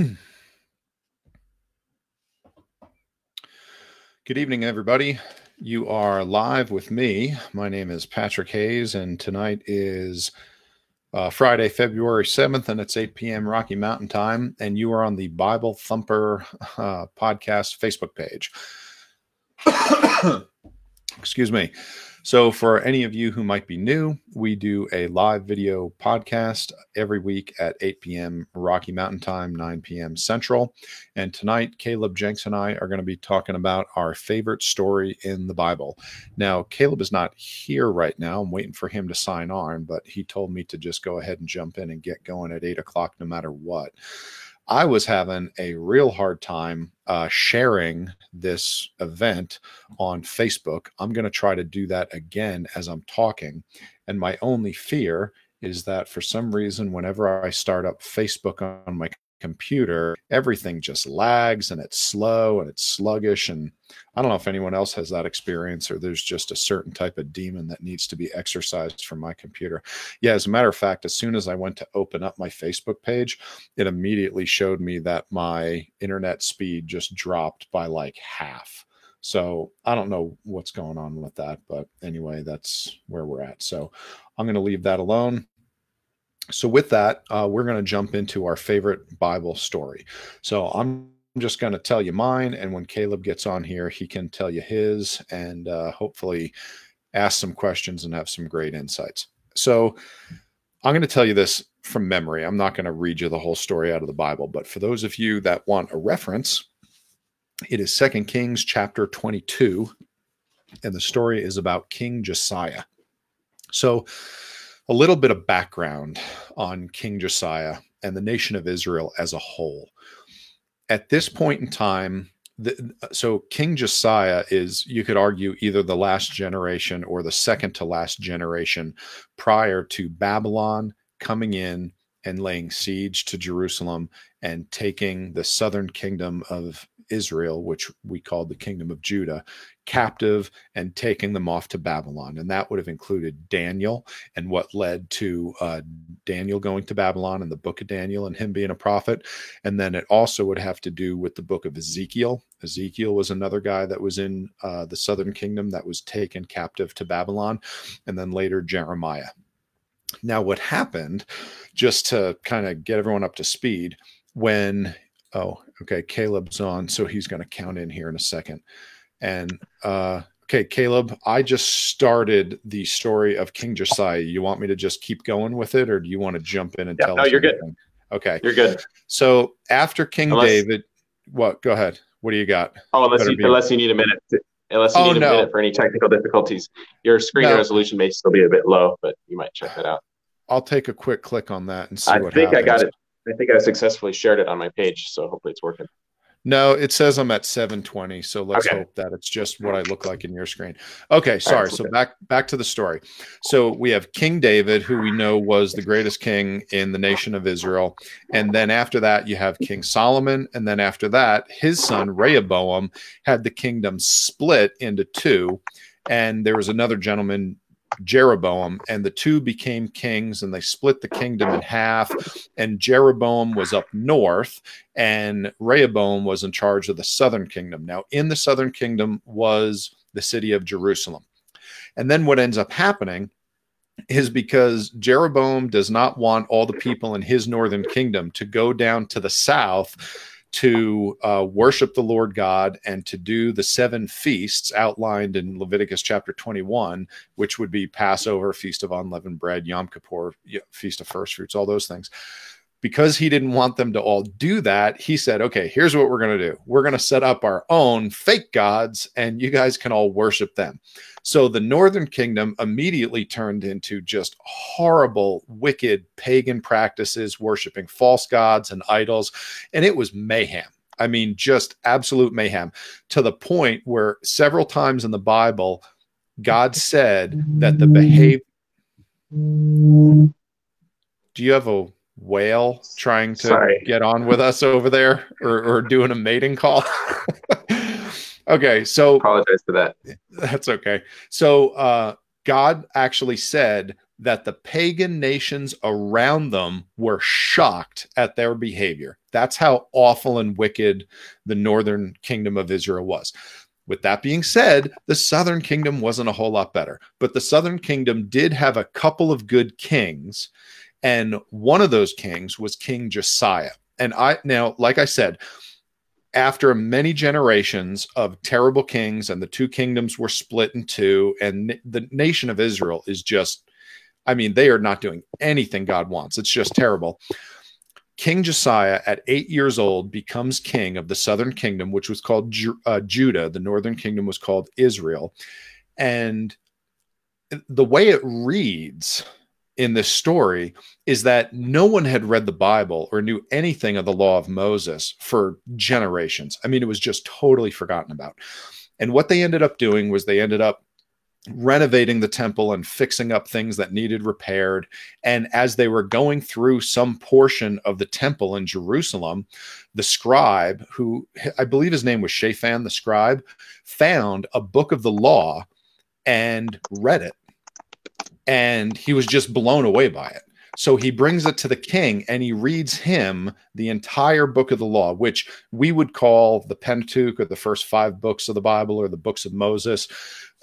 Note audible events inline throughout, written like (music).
(clears throat) Good evening, everybody. You are live with me. My name is Patrick Hayes, and tonight is uh, Friday, February 7th, and it's 8 p.m. Rocky Mountain time. And you are on the Bible Thumper uh, podcast Facebook page. (coughs) Excuse me. So, for any of you who might be new, we do a live video podcast every week at 8 p.m. Rocky Mountain Time, 9 p.m. Central. And tonight, Caleb Jenks and I are going to be talking about our favorite story in the Bible. Now, Caleb is not here right now. I'm waiting for him to sign on, but he told me to just go ahead and jump in and get going at 8 o'clock no matter what. I was having a real hard time uh, sharing this event on Facebook. I'm going to try to do that again as I'm talking. And my only fear is that for some reason, whenever I start up Facebook on my computer, everything just lags and it's slow and it's sluggish. And I don't know if anyone else has that experience or there's just a certain type of demon that needs to be exercised from my computer. Yeah, as a matter of fact, as soon as I went to open up my Facebook page, it immediately showed me that my internet speed just dropped by like half. So I don't know what's going on with that, but anyway, that's where we're at. So I'm going to leave that alone so with that uh, we're going to jump into our favorite bible story. So i'm just going to tell you mine and when caleb gets on here he can tell you his and uh, hopefully ask some questions and have some great insights. So i'm going to tell you this from memory. I'm not going to read you the whole story out of the bible but for those of you that want a reference it is second kings chapter 22 and the story is about king josiah. So a little bit of background on King Josiah and the nation of Israel as a whole. At this point in time, the, so King Josiah is, you could argue, either the last generation or the second to last generation prior to Babylon coming in and laying siege to Jerusalem and taking the southern kingdom of Israel, which we called the kingdom of Judah, captive and taking them off to Babylon. And that would have included Daniel and what led to uh, Daniel going to Babylon and the book of Daniel and him being a prophet. And then it also would have to do with the book of Ezekiel. Ezekiel was another guy that was in uh, the southern kingdom that was taken captive to Babylon. And then later, Jeremiah. Now, what happened, just to kind of get everyone up to speed, when oh okay caleb's on so he's going to count in here in a second. And uh okay caleb i just started the story of king josiah. You want me to just keep going with it or do you want to jump in and yeah, tell no you're anything? good okay. You're good. So after king unless, david what go ahead. What do you got? Oh unless you, unless you need a minute to, unless you Oh, need a no. minute for any technical difficulties. Your screen No. resolution may still be a bit low but you might check that out. I'll take a quick click on that and see i what think i got it i think i successfully shared it on my page so hopefully it's working No, it says I'm at 720. So let's Okay. hope that it's just what I look like in your screen. Okay, sorry. So okay. back back to the story. So we have King David, who we know was the greatest king in the nation of Israel, and then after that you have King Solomon, and then after that his son Rehoboam had the kingdom split into two, and there was another gentleman. Jeroboam and the two became kings and they split the kingdom in half and Jeroboam was up north and Rehoboam was in charge of the southern kingdom. Now, in the southern kingdom was the city of Jerusalem. And then what ends up happening is because Jeroboam does not want all the people in his northern kingdom to go down to the south to uh, worship the Lord God and to do the seven feasts outlined in Leviticus chapter 21, which would be Passover, Feast of Unleavened Bread, Yom Kippur, Feast of First Fruits, all those things because he didn't want them to all do that, he said, okay, here's what we're going to do. We're going to set up our own fake gods, and you guys can all worship them. So the northern kingdom immediately turned into just horrible, wicked pagan practices, worshiping false gods and idols. And it was mayhem. I mean, just absolute mayhem to the point where several times in the Bible, God said that the behavior. Do you have a whale trying to Sorry. get on with us over there or, or doing a mating call? (laughs) okay, so apologize for that (laughs) that's okay. So uh, God actually said that the pagan nations around them were shocked at their behavior. That's how awful and wicked the northern kingdom of Israel was. With that being said, the southern kingdom wasn't a whole lot better, but the southern kingdom did have a couple of good kings. And one of those kings was King Josiah. And I, now, like I said, after many generations of terrible kings and the two kingdoms were split in two and the nation of israel is just i mean they are not doing anything god wants. It's just terrible. King josiah at eight years old becomes king of the southern kingdom which was called Ju- uh, judah. The northern kingdom was called israel. And the way it reads in this story is that no one had read the Bible or knew anything of the law of Moses for generations. I mean, it was just totally forgotten about. And what they ended up doing was they ended up renovating the temple and fixing up things that needed repaired. And as they were going through some portion of the temple in Jerusalem, the scribe, who I believe his name was Shaphan, the scribe, found a book of the law and read it and he was just blown away by it. So he brings it to the king and he reads him the entire book of the law, which we would call the Pentateuch or the first five books of the Bible or the books of Moses.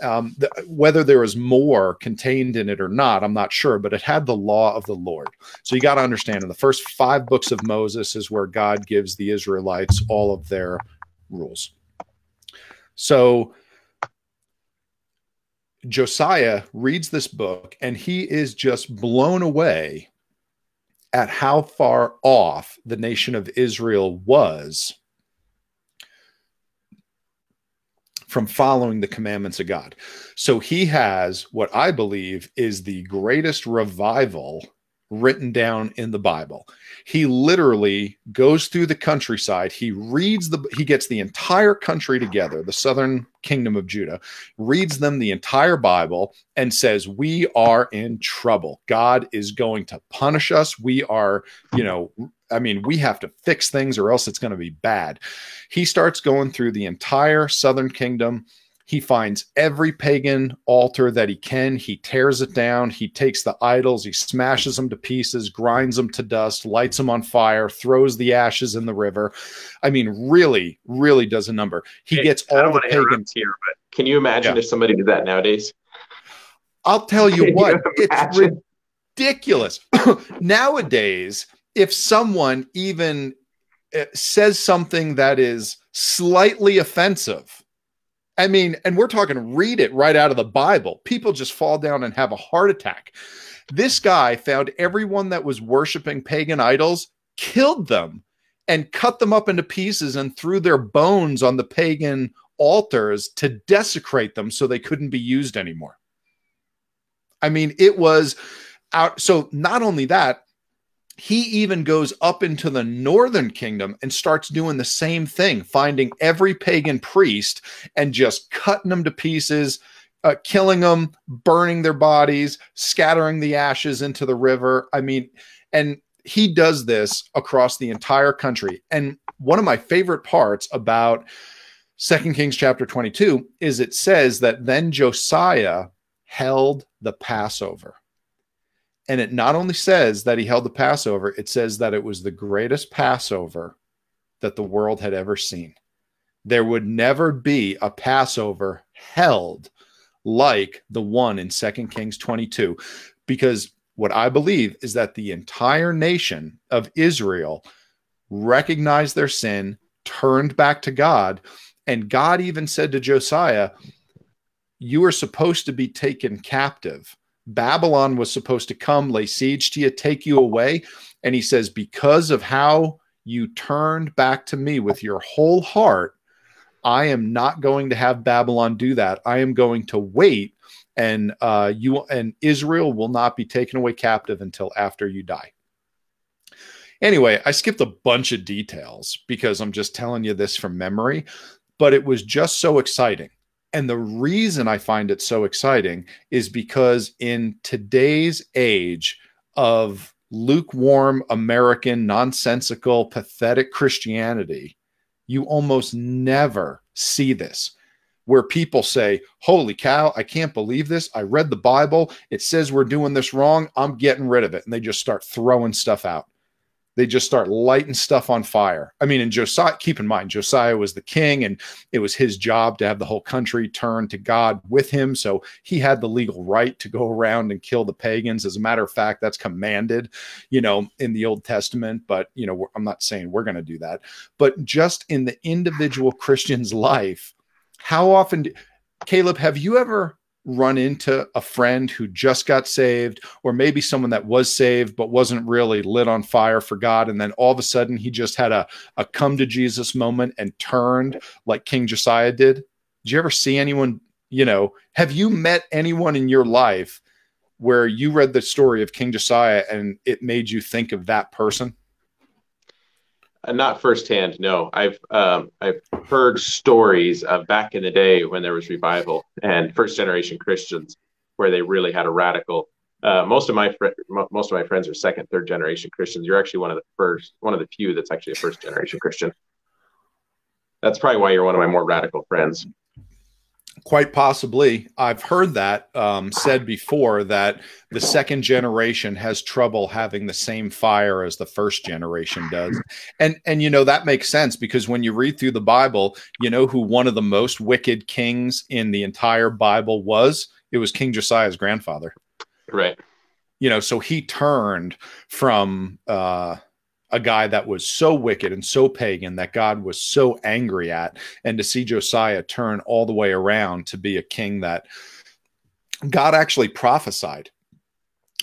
Um, the, whether there is more contained in it or not, I'm not sure, but it had the law of the Lord. So you got to understand in the first five books of Moses is where God gives the Israelites all of their rules. So Josiah reads this book and he is just blown away at how far off the nation of Israel was from following the commandments of God. So he has what I believe is the greatest revival written down in the Bible. He literally goes through the countryside. He reads the he gets the entire country together, the southern kingdom of Judah, reads them the entire Bible and says, "We are in trouble. God is going to punish us. We are, you know, I mean, we have to fix things or else it's going to be bad." He starts going through the entire southern kingdom he finds every pagan altar that he can. He tears it down. He takes the idols, he smashes them to pieces, grinds them to dust, lights them on fire, throws the ashes in the river. I mean, really, really does a number. He hey, gets all the pagans here, but can you imagine yeah. if somebody did that nowadays? I'll tell you what, you it's ridiculous. (clears throat) nowadays, if someone even eh, says something that is slightly offensive, I mean, and we're talking read it right out of the Bible. People just fall down and have a heart attack. This guy found everyone that was worshiping pagan idols, killed them, and cut them up into pieces and threw their bones on the pagan altars to desecrate them so they couldn't be used anymore. I mean, it was out. So, not only that, he even goes up into the northern kingdom and starts doing the same thing, finding every pagan priest and just cutting them to pieces, uh, killing them, burning their bodies, scattering the ashes into the river. I mean, and he does this across the entire country. And one of my favorite parts about Second Kings chapter 22 is it says that then Josiah held the Passover. And it not only says that he held the Passover, it says that it was the greatest Passover that the world had ever seen. There would never be a Passover held like the one in 2 Kings 22 because what I believe is that the entire nation of Israel recognized their sin, turned back to God, and God even said to Josiah, You are supposed to be taken captive Babylon was supposed to come, lay siege to you, take you away. And he says, Because of how you turned back to me with your whole heart, I am not going to have Babylon do that. I am going to wait, and uh, you and Israel will not be taken away captive until after you die. Anyway, I skipped a bunch of details because I'm just telling you this from memory, but it was just so exciting. And the reason I find it so exciting is because in today's age of lukewarm American, nonsensical, pathetic Christianity, you almost never see this. where people say, Holy cow, I can't believe this. I read the Bible. It says we're doing this wrong. I'm getting rid of it. And they just start throwing stuff out they just start lighting stuff on fire. I mean, and Josiah, keep in mind, Josiah was the king and it was his job to have the whole country turn to God with him. So he had the legal right to go around and kill the pagans. As a matter of fact, that's commanded, you know, in the Old Testament. But, you know, I'm not saying we're going to do that. But just in the individual Christian's life, how often, do, Caleb, have you ever run into a friend who just got saved, or maybe someone that was saved but wasn't really lit on fire for God. And then all of a sudden he just had a, a come to Jesus moment and turned like King Josiah did. Did you ever see anyone, you know, have you met anyone in your life where you read the story of King Josiah and it made you think of that person? Uh, not firsthand, no. I've um, I've heard stories of back in the day when there was revival and first generation Christians where they really had a radical. Uh, most of my fr- most of my friends are second, third generation Christians. You're actually one of the first, one of the few that's actually a first generation Christian. That's probably why you're one of my more radical friends. Quite possibly. I've heard that um, said before that the second generation has trouble having the same fire as the first generation does. And and you know that makes sense because when you read through the Bible, you know who one of the most wicked kings in the entire Bible was? It was King Josiah's grandfather. Right. You know, so he turned from uh a guy that was so wicked and so pagan that God was so angry at, and to see Josiah turn all the way around to be a king that God actually prophesied.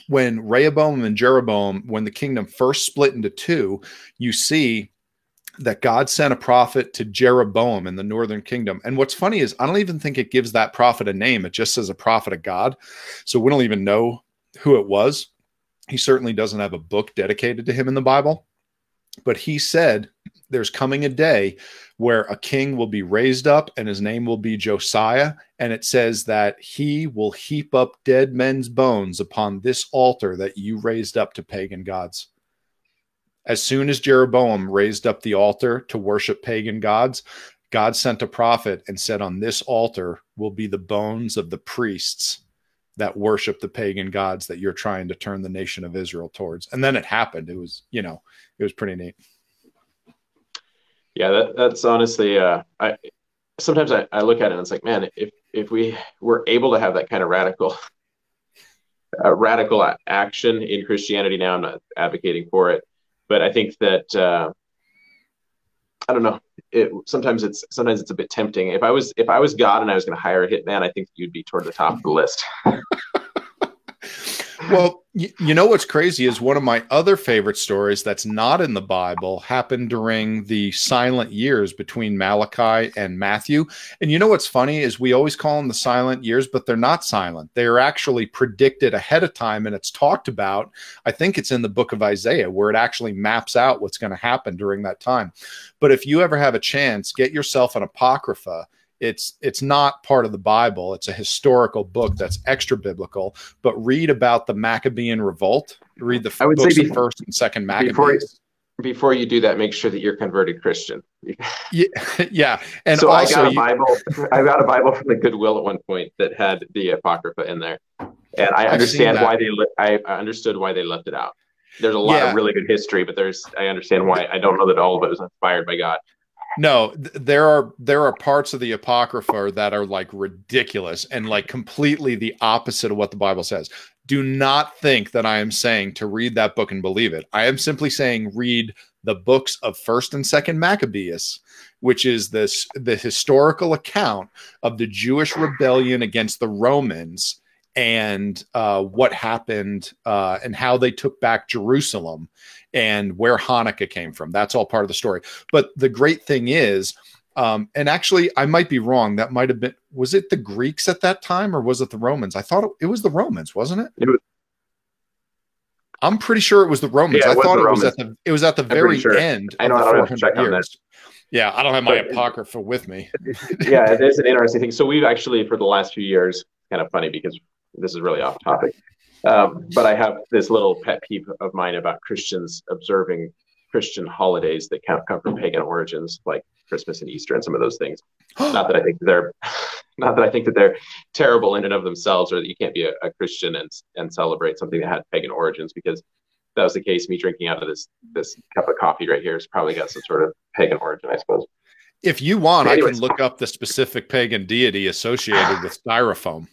When Rehoboam and Jeroboam, when the kingdom first split into two, you see that God sent a prophet to Jeroboam in the northern kingdom. And what's funny is, I don't even think it gives that prophet a name. It just says a prophet of God. So we don't even know who it was. He certainly doesn't have a book dedicated to him in the Bible. But he said, There's coming a day where a king will be raised up and his name will be Josiah. And it says that he will heap up dead men's bones upon this altar that you raised up to pagan gods. As soon as Jeroboam raised up the altar to worship pagan gods, God sent a prophet and said, On this altar will be the bones of the priests that worship the pagan gods that you're trying to turn the nation of Israel towards. And then it happened. It was, you know, it was pretty neat. Yeah, that, that's honestly, uh, I sometimes I, I look at it and it's like, man, if if we were able to have that kind of radical, uh, radical action in Christianity now, I'm not advocating for it, but I think that uh, I don't know. It sometimes it's sometimes it's a bit tempting. If I was if I was God and I was going to hire a hitman, I think you'd be toward the top of the list. (laughs) well, you, you know what's crazy is one of my other favorite stories that's not in the Bible happened during the silent years between Malachi and Matthew. And you know what's funny is we always call them the silent years, but they're not silent. They are actually predicted ahead of time and it's talked about. I think it's in the book of Isaiah where it actually maps out what's going to happen during that time. But if you ever have a chance, get yourself an apocrypha it's it's not part of the bible. It's a historical book that's extra biblical but read about the maccabean revolt. Read the I would books say before, first and second maccabees. before, before you do that make sure that you're converted christian. (laughs) Yeah (laughs) yeah. And so i got a bible i got a bible from the goodwill at one point that had the apocrypha in there. And i understand why they I, I understood why they left it out. There's a lot yeah. of really good history but there's i understand why i don't know that all of it was inspired by god no, th- there are there are parts of the apocrypha that are like ridiculous and like completely the opposite of what the Bible says. Do not think that I am saying to read that book and believe it. I am simply saying read the books of First and Second Maccabees, which is this the historical account of the Jewish rebellion against the Romans and uh, what happened uh, and how they took back Jerusalem and where Hanukkah came from. That's all part of the story. But the great thing is, um, and actually, I might be wrong. That might have been was it the Greeks at that time or was it the Romans? I thought it, it was the Romans, wasn't it? it was, I'm pretty sure it was the Romans. Yeah, I thought it was at the it was at the I'm very sure. end. I know. I don't have to years. Yeah, I don't have my but, apocrypha with me. (laughs) yeah, there's an interesting thing. So we've actually, for the last few years, kind of funny because this is really off topic. Um, but I have this little pet peeve of mine about Christians observing Christian holidays that come, come from pagan origins, like Christmas and Easter and some of those things. (gasps) not that I think they're (laughs) not that I think that they're terrible in and of themselves, or that you can't be a, a Christian and and celebrate something that had pagan origins, because that was the case. Me drinking out of this this cup of coffee right here has probably got some sort of pagan origin, I suppose. If you want, anyways, I can look up the specific pagan deity associated with styrofoam.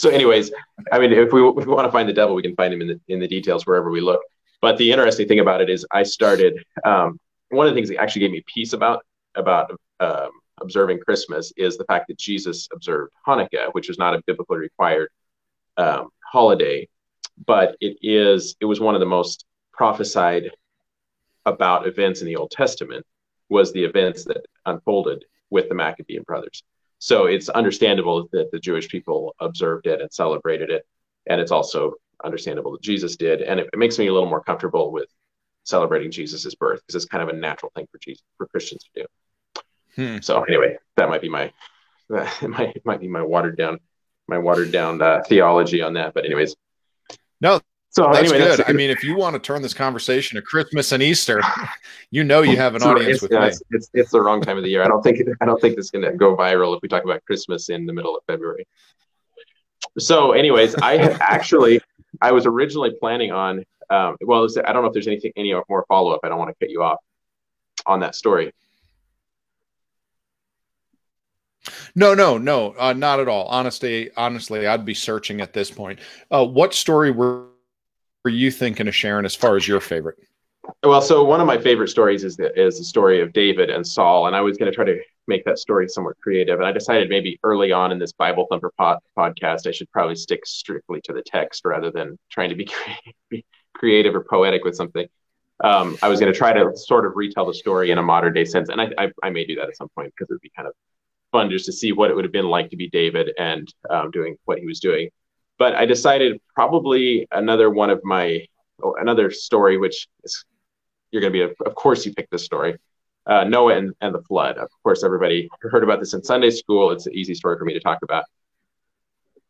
So, anyways, I mean, if we, if we want to find the devil, we can find him in the in the details wherever we look. But the interesting thing about it is, I started. Um, one of the things that actually gave me peace about about um, observing Christmas is the fact that Jesus observed Hanukkah, which is not a biblically required um, holiday, but it is. It was one of the most prophesied about events in the Old Testament was the events that unfolded with the Maccabean brothers. So it's understandable that the Jewish people observed it and celebrated it, and it's also understandable that Jesus did, and it, it makes me a little more comfortable with celebrating Jesus's birth because it's kind of a natural thing for Jesus for Christians to do. Hmm. So anyway, that might be my (laughs) it might might be my watered down my watered down uh, theology on that. But anyways, no, so that's anyway, good. That's I mean, if you want to turn this conversation to Christmas and Easter, (laughs) you know you have an audience with yeah, me. It's, it's, it's, the wrong time of the year. I don't think I don't think this is going to go viral if we talk about Christmas in the middle of February. So, anyways, I (laughs) actually I was originally planning on. Um, well, I don't know if there's anything any more follow up. I don't want to cut you off on that story. No, no, no, uh, not at all. Honestly, honestly, I'd be searching at this point. Uh, what story were were you thinking of sharing as far as your favorite? Well, so one of my favorite stories is the, is the story of David and Saul, and I was going to try to make that story somewhat creative. And I decided maybe early on in this Bible Thumper pod, podcast, I should probably stick strictly to the text rather than trying to be, (laughs) be creative or poetic with something. Um, I was going to try to sort of retell the story in a modern day sense, and I, I, I may do that at some point because it would be kind of fun just to see what it would have been like to be David and um, doing what he was doing but I decided probably another one of my oh, another story, which is you're going to be, of course, you picked this story, uh, Noah and, and the flood. Of course, everybody heard about this in Sunday school. It's an easy story for me to talk about.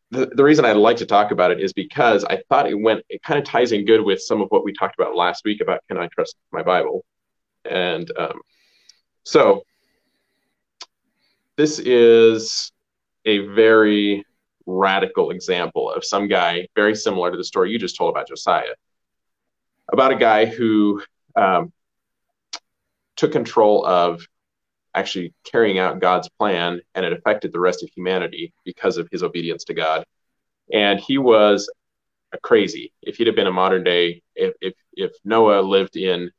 The, the reason I'd like to talk about it is because I thought it went, it kind of ties in good with some of what we talked about last week about can I trust my Bible? And um, so this is a very radical example of some guy very similar to the story you just told about Josiah, about a guy who um, took control of actually carrying out God's plan, and it affected the rest of humanity because of his obedience to God. And he was a crazy. If he'd have been a modern day, if if, if Noah lived in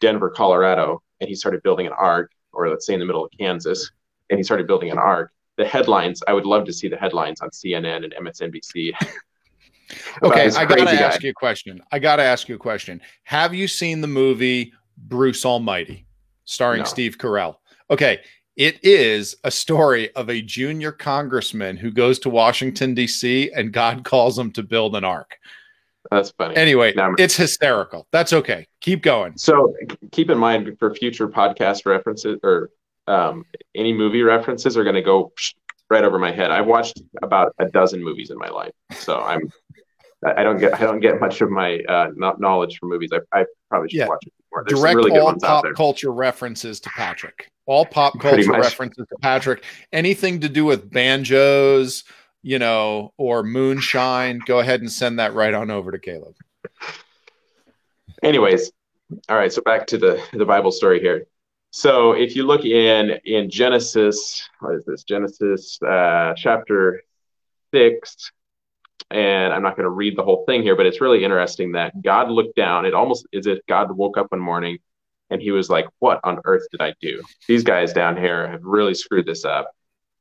Denver, Colorado, and he started building an ark, or let's say in the middle of Kansas, and he started building an ark, the headlines. I would love to see the headlines on CNN and MSNBC. (laughs) okay, I got to ask you a question. I got to ask you a question. Have you seen the movie Bruce Almighty, starring no. Steve Carell? Okay, it is a story of a junior congressman who goes to Washington D.C. and God calls him to build an ark. That's funny. Anyway, it's hysterical. That's okay. Keep going. So keep in mind for future podcast references or um, any movie references are going to go right over my head. I've watched about a dozen movies in my life, so I'm I don't get I don't get much of my uh, knowledge from movies. I, I probably should yeah. watch it more. There's Direct really all pop culture references to Patrick. All pop culture references to Patrick. Anything to do with banjos, you know, or moonshine. Go ahead and send that right on over to Caleb. Anyways, all right. So back to the the Bible story here. So if you look in in Genesis, what is this? Genesis uh, chapter six, and I'm not going to read the whole thing here, but it's really interesting that God looked down. It almost is if God woke up one morning and he was like, "What on earth did I do? These guys down here have really screwed this up,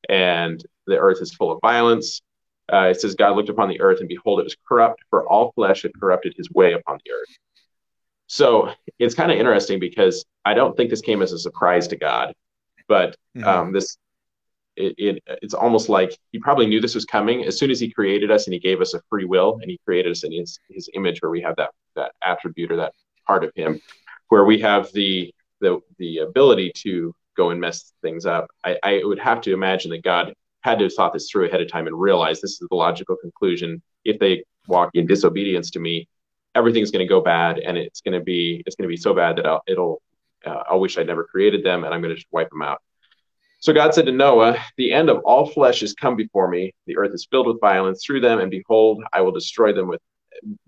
and the earth is full of violence." Uh, it says God looked upon the earth and behold, it was corrupt, for all flesh had corrupted his way upon the earth. So it's kind of interesting because I don't think this came as a surprise to God, but mm-hmm. um, this it, it, it's almost like he probably knew this was coming as soon as he created us and he gave us a free will and he created us in his, his image where we have that that attribute or that part of him where we have the the the ability to go and mess things up. I, I would have to imagine that God had to have thought this through ahead of time and realized this is the logical conclusion. If they walk in disobedience to me, everything's going to go bad and it's going to be it's going to be so bad that I'll, it'll uh, I wish I'd never created them, and I'm going to just wipe them out. So God said to Noah, The end of all flesh has come before me. The earth is filled with violence through them, and behold, I will destroy them with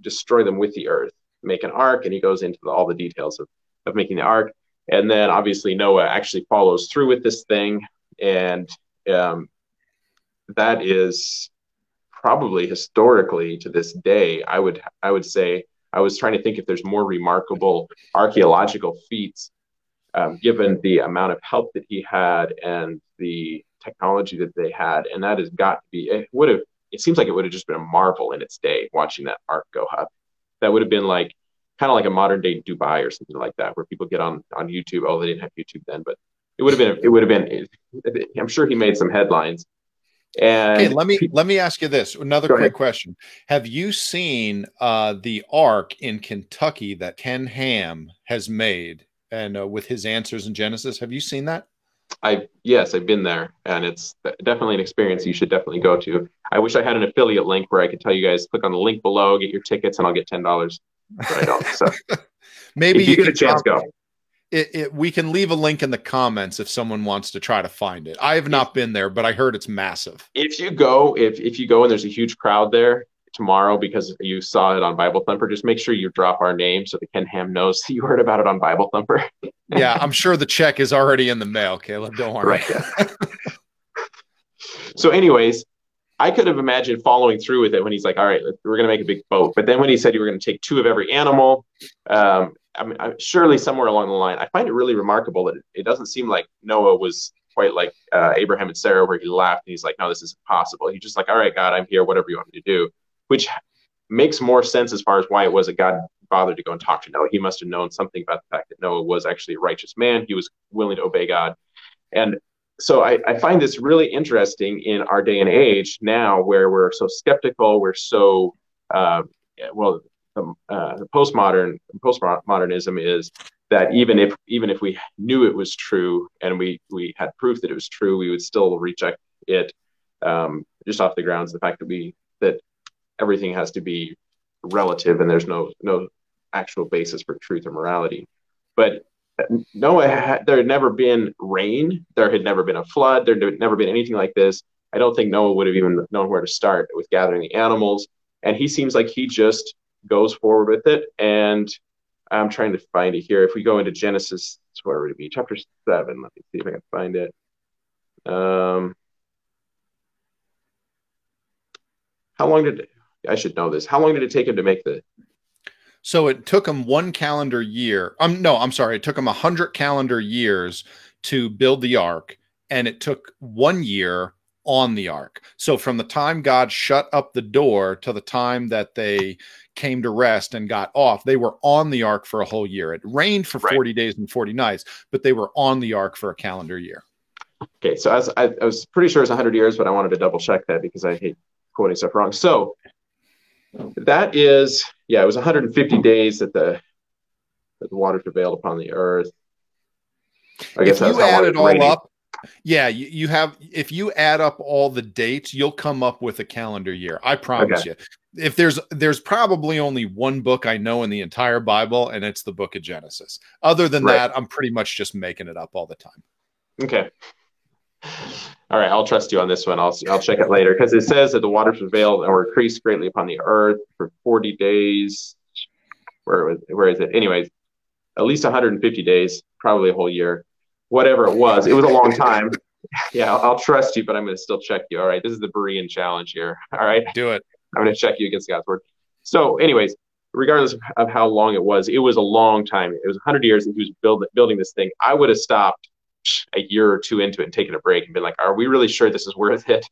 destroy them with the earth. Make an ark, and he goes into the, all the details of, of making the ark. And then obviously Noah actually follows through with this thing, and um, that is probably historically to this day. I would I would say I was trying to think if there's more remarkable archaeological feats um, given the amount of help that he had and the technology that they had. And that has got to be, it would have, it seems like it would have just been a marvel in its day watching that ark go up. That would have been like, kind of like a modern day Dubai or something like that, where people get on, on YouTube. Oh, they didn't have YouTube then, but it would have been, it would have been, I'm sure he made some headlines. And okay, let me let me ask you this. Another quick ahead. question. Have you seen uh, the ark in Kentucky that Ken Ham has made and uh, with his answers in Genesis. Have you seen that? I yes, I've been there, and it's definitely an experience you should definitely go to. I wish I had an affiliate link where I could tell you guys click on the link below, get your tickets, and I'll get ten dollars. But I don't. So (laughs) maybe if you, you get a chance, go. It, it, we can leave a link in the comments if someone wants to try to find it. I have not been there, but I heard it's massive. If you go, if if you go and there's a huge crowd there, tomorrow because you saw it on Bible Thumper, just make sure you drop our name so that Ken Ham knows you heard about it on Bible Thumper. (laughs) yeah, I'm sure the check is already in the mail, Caleb. Don't worry. Right, yeah. (laughs) so, anyways, I could have imagined following through with it when he's like, "All right, we're going to make a big boat," but then when he said you were going to take two of every animal, um, I mean, surely somewhere along the line, I find it really remarkable that it, it doesn't seem like Noah was quite like uh, Abraham and Sarah, where he laughed and he's like, "No, this is impossible." He's just like, "All right, God, I'm here. Whatever you want me to do." which makes more sense as far as why it was that God bothered to go and talk to Noah. He must have known something about the fact that Noah was actually a righteous man. He was willing to obey God. And so I, I find this really interesting in our day and age now where we're so skeptical, we're so, uh, well, the, uh, postmodern postmodernism is that even if even if we knew it was true and we we had proof that it was true, we would still reject it um, just off the grounds of the fact that we that everything has to be relative and there's no no actual basis for truth or morality. But Noah, had, there had never been rain. There had never been a flood. There had never been anything like this. I don't think Noah would have even known where to start with gathering the animals. And he seems like he just goes forward with it. And I'm trying to find it here. If we go into Genesis, where would it be? Chapter seven. Let me see if I can find it. Um, how long did it, I should know this. How long did it take him to make the? So it took him one calendar year. Um, no, I'm sorry. It took him a hundred calendar years to build the ark, and it took one year on the ark. So from the time God shut up the door to the time that they came to rest and got off, they were on the ark for a whole year. It rained for right. 40 days and 40 nights, but they were on the ark for a calendar year. Okay, so I was, I, I was pretty sure it's 100 years, but I wanted to double check that because I hate quoting stuff wrong. So that is, yeah, it was 150 days that the that the water prevailed upon the earth. I guess if you add it all up, yeah, you, you have. If you add up all the dates, you'll come up with a calendar year. I promise okay. you. If there's there's probably only one book I know in the entire Bible, and it's the Book of Genesis. Other than right. that, I'm pretty much just making it up all the time. Okay. All right, I'll trust you on this one. I'll I'll check it later because it says that the waters prevailed or increased greatly upon the earth for 40 days. Where was where is it? Anyways, at least 150 days, probably a whole year, whatever it was. It was a long (laughs) time. yeah, I'll, I'll, trust you, but I'm going to still check you. All right, this is the Berean challenge here. All right, do it. I'm going to check you against God's word. So, anyways, regardless of how long it was, it was a long time. It was 100 years that he was build, building this thing. I would have stopped a year or two into it and taken a break and been like, are we really sure this is worth it?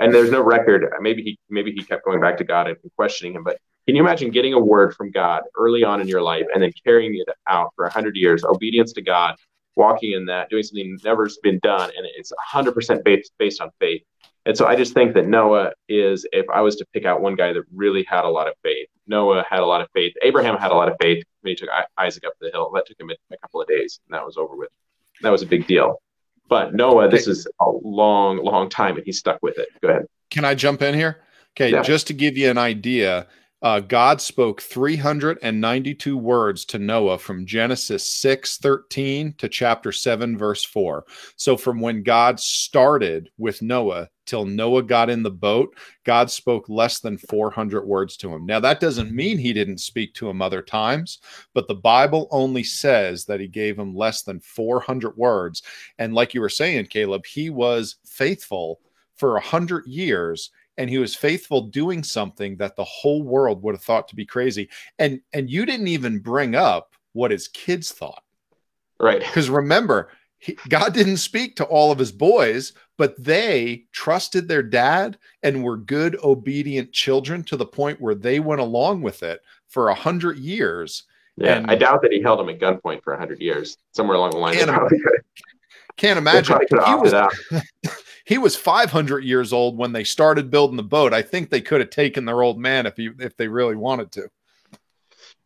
And there's no record. Maybe he maybe he kept going back to God and questioning him. But can you imagine getting a word from God early on in your life and then carrying it out for hundred years, obedience to God, walking in that, doing something never's been done, and it's hundred percent based based on faith. And so I just think that Noah is, if I was to pick out one guy that really had a lot of faith, Noah had a lot of faith. Abraham had a lot of faith when he took Isaac up the hill. That took him a couple of days, and that was over with that was a big deal. But Noah, this is a long, long time, and he stuck with it. Go ahead. Can I jump in here? Okay, yeah. just to give you an idea, uh, God spoke 392 words to Noah from Genesis 6 13 to chapter 7, verse 4. So, from when God started with Noah till Noah got in the boat, God spoke less than 400 words to him. Now, that doesn't mean he didn't speak to him other times, but the Bible only says that he gave him less than 400 words. And, like you were saying, Caleb, he was faithful for a hundred years and he was faithful doing something that the whole world would have thought to be crazy. And and you didn't even bring up what his kids thought. Right. Because remember he, god didn't speak to all of his boys but they trusted their dad and were good obedient children to the point where they went along with it for a hundred years. Yeah and i doubt that he held him at gunpoint for a hundred years somewhere along the line. Can't can't imagine. he was. (laughs) he was 500 years old when they started building the boat. I think they could have taken their old man if he if they really wanted to.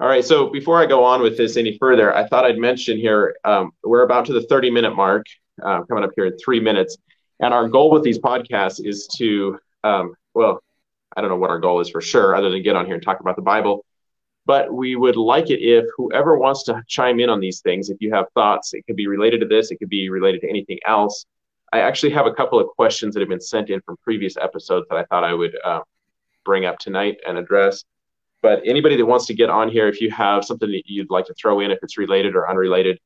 All right. So before I go on with this any further, I thought I'd mention here um, we're about to the 30 minute mark, uh, coming up here in three minutes. And our goal with these podcasts is to, um, well, I don't know what our goal is for sure, other than get on here and talk about the Bible. But we would like it if whoever wants to chime in on these things, if you have thoughts, it could be related to this, it could be related to anything else. I actually have a couple of questions that have been sent in from previous episodes that I thought I would uh, bring up tonight and address. But anybody that wants to get on here, if you have something that you'd like to throw in, if it's related or unrelated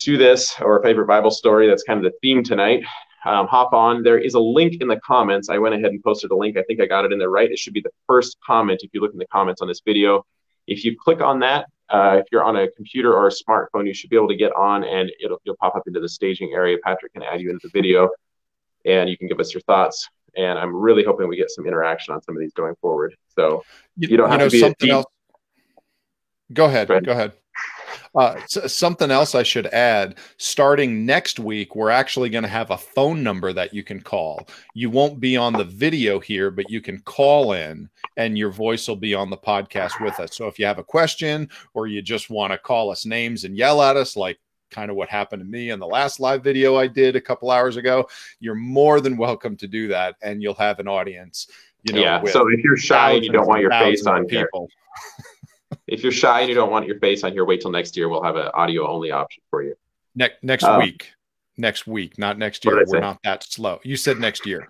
to this, or a favorite Bible story, that's kind of the theme tonight. Um, hop on. There is a link in the comments. I went ahead and posted a link. I think I got it in there right. It should be the first comment if you look in the comments on this video. If you click on that, uh, if you're on a computer or a smartphone, you should be able to get on and it'll you'll pop up into the staging area. Patrick can add you into the video, and you can give us your thoughts. And I'm really hoping we get some interaction on some of these going forward. So You, You don't have know to be something deep- else. Go ahead. Go ahead. Go ahead. Uh, s- something else I should add starting next week, we're actually going to have a phone number that you can call. You won't be on the video here, but you can call in and your voice will be on the podcast with us. So if you have a question or you just want to call us names and yell at us, like kind of what happened to me in the last live video I did a couple hours ago, you're more than welcome to do that and you'll have an audience. You know, yeah. So if you're shy and you don't want your face on people. If you're shy and you don't want your face on here, wait till next year. We'll have an audio only option for you. Ne- next Um, week. Next week, not next year. We're say? not that slow. You said next year.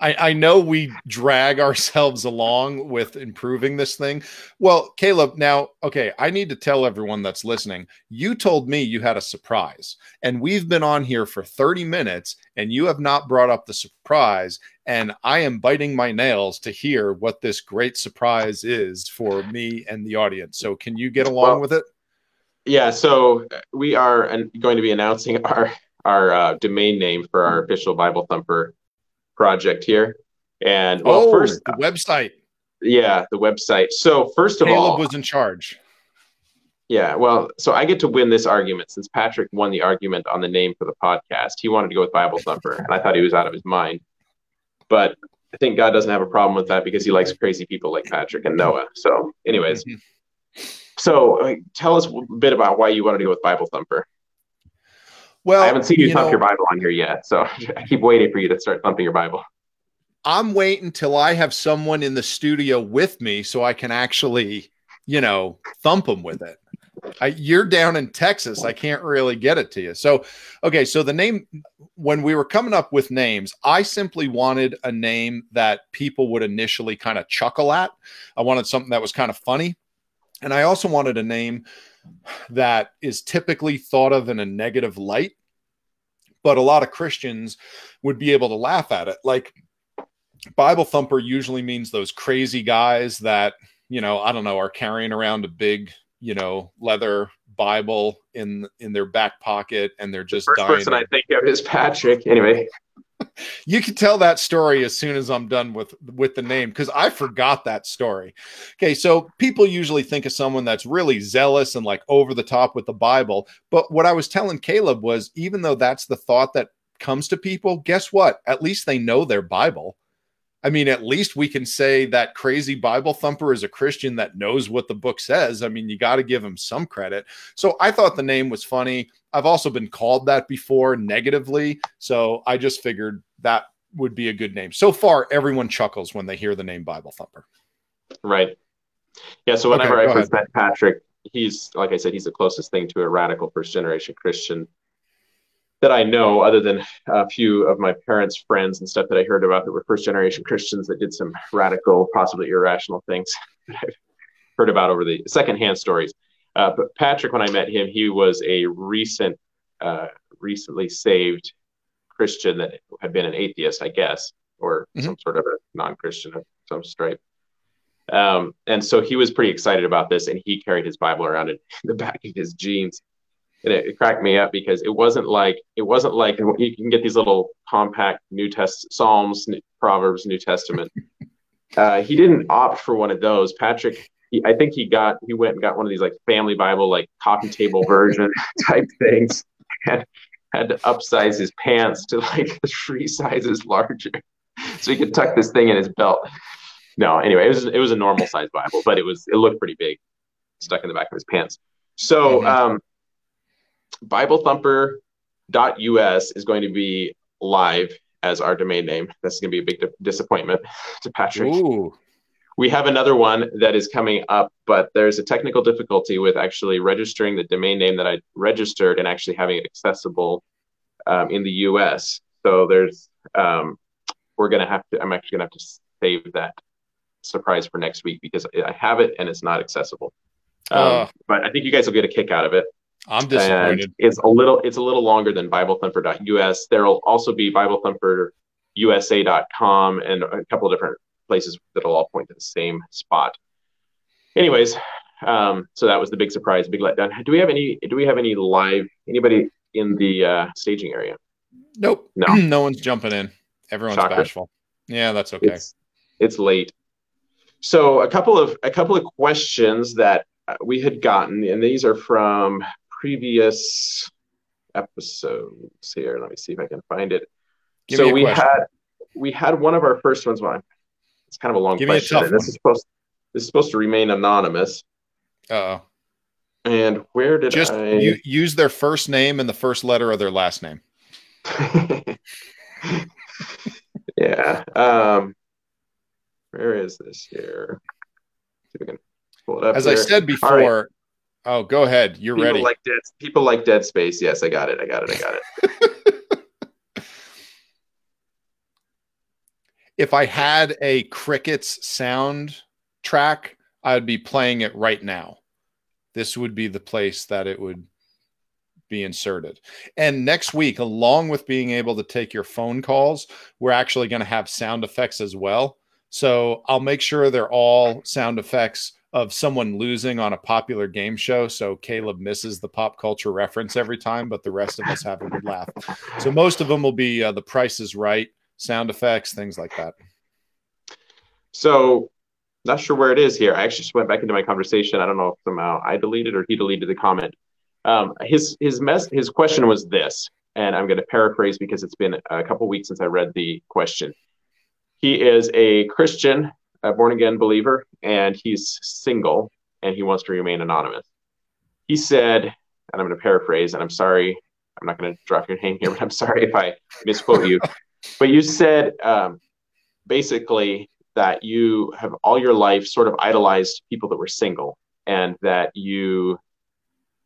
I, I know we drag (laughs) ourselves along with improving this thing. Well, Caleb, now, okay, I need to tell everyone that's listening. You told me you had a surprise, and we've been on here for 30 minutes, and you have not brought up the surprise. And I am biting my nails to hear what this great surprise is for me and the audience. So, can you get along Well, with it? Yeah. So uh, we are going to be announcing (laughs) our our uh, domain name for our official Bible Thumper project here. And well, oh, first, the website. yeah, the website. So first of all Caleb all, was in charge. Yeah, well, so I get to win this argument since Patrick won the argument on the name for the podcast. He wanted to go with Bible Thumper, and I thought he was out of his mind. But I think God doesn't have a problem with that because he likes crazy people like Patrick and Noah. So, anyways, Mhm. so uh, tell us a bit about why you wanted to go with Bible Thumper. Well, I haven't seen you, thump know, your Bible on here yet, so (laughs) I keep waiting for you to start thumping your Bible. I'm waiting till I have someone in the studio with me so I can actually, you know, thump them with it. I, you're down in Texas. I can't really get it to you. So, okay. So the name, when we were coming up with names, I simply wanted a name that people would initially kind of chuckle at. I wanted something that was kind of funny. And I also wanted a name that is typically thought of in a negative light, but a lot of Christians would be able to laugh at it. Like Bible thumper usually means those crazy guys that, you know, I don't know, are carrying around a big, you know, leather Bible in in their back pocket and they're just First dying. person I think of is Patrick. Anyway, (laughs) you can tell that story as soon as I'm done with with the name because I forgot that story. Okay, so people usually think of someone that's really zealous and like over the top with the Bible, but what I was telling Caleb was even though that's the thought that comes to people, guess what? At least they know their Bible. I mean, at least we can say that crazy Bible thumper is a Christian that knows what the book says. I mean, you got to give him some credit. So I thought the name was funny. I've also been called that before negatively. So I just figured that would be a good name. So far, everyone chuckles when they hear the name Bible thumper. right. Yeah. So whenever okay, I ahead. met Patrick, he's like I said, he's the closest thing to a radical first generation Christian that I know, other than a few of my parents' friends and stuff that I heard about that were first generation Christians that did some radical, possibly irrational things (laughs) that I've heard about over the secondhand stories. Uh, but Patrick, when I met him, he was a recent, uh, recently saved Christian that had been an atheist, I guess, or mm-hmm. some sort of a non-Christian of some stripe. Um, and so he was pretty excited about this, and he carried his Bible around in (laughs) the back of his jeans and it, it, cracked me up because it wasn't like it wasn't like you can get these little compact New Test Psalms, Proverbs, New Testament. (laughs) uh, he didn't opt for one of those. Patrick, he, I think he got he went and got one of these like Family Bible, like coffee table version (laughs) type things, and had to upsize his pants to like (laughs) three sizes larger, so he could tuck this thing in his belt. No, anyway, it was it was a normal size Bible, but it was it looked pretty big, stuck in the back of his pants. So. Mm-hmm. Um, BibleThumper.us is going to be live as our domain name. That's going to be a big di- disappointment to Patrick. Ooh. We have another one that is coming up, but there's a technical difficulty with actually registering the domain name that I registered and actually having it accessible um, in the US. So there's, um, we're going to have to, I'm actually going to have to save that surprise for next week because I have it and it's not accessible. Um, uh, but I think you guys will get a kick out of it. I'm disappointed. And it's a little it's a little longer than BibleThumper.us. There'll also be BibleThumperUSA.com and a couple of different places that'll all point to the same spot. Anyways, um, so that was the big surprise, big letdown. Do we have any? Do we have any live? Anybody in the uh, staging area? Nope. No. (clears throat) no one's jumping in. Everyone's Shocker. bashful. Yeah, that's okay. It's, it's late. So a couple of a couple of questions that we had gotten, and these are from previous episodes here. Let me see if I can find it. Give so we question. had we had one of our first ones. Well, it's kind of a long Give question. This is supposed this is supposed to remain anonymous. oh. And where did just I u- use their first name and the first letter of their last name? (laughs) yeah. Um, where is this here? See if we can pull it up. As. I said before, Oh, go ahead. You're people ready. Like dead, people like Dead Space. Yes, I got it. I got it. I got it. (laughs) if I had a Crickets sound track, I'd be playing it right now. This would be the place that it would be inserted. And next week, along with being able to take your phone calls, we're actually going to have sound effects as well. So I'll make sure they're all sound effects of someone losing on a popular game show. So Caleb misses the pop culture reference every time, but the rest of us have a good laugh. So most of them will be uh, the price is right, sound effects, things like that. So not sure where it is here. I actually just went back into my conversation. I don't know if somehow I deleted or he deleted the comment. Um, his his mess his question was this, and I'm going to paraphrase because it's been a couple weeks since I read the question. He is a Christian a born again believer, and he's single and he wants to remain anonymous. He said, and I'm going to paraphrase, and I'm sorry, I'm not going to drop your name here, but I'm sorry if I misquote you. but you said um, basically that you have all your life sort of idolized people that were single and that you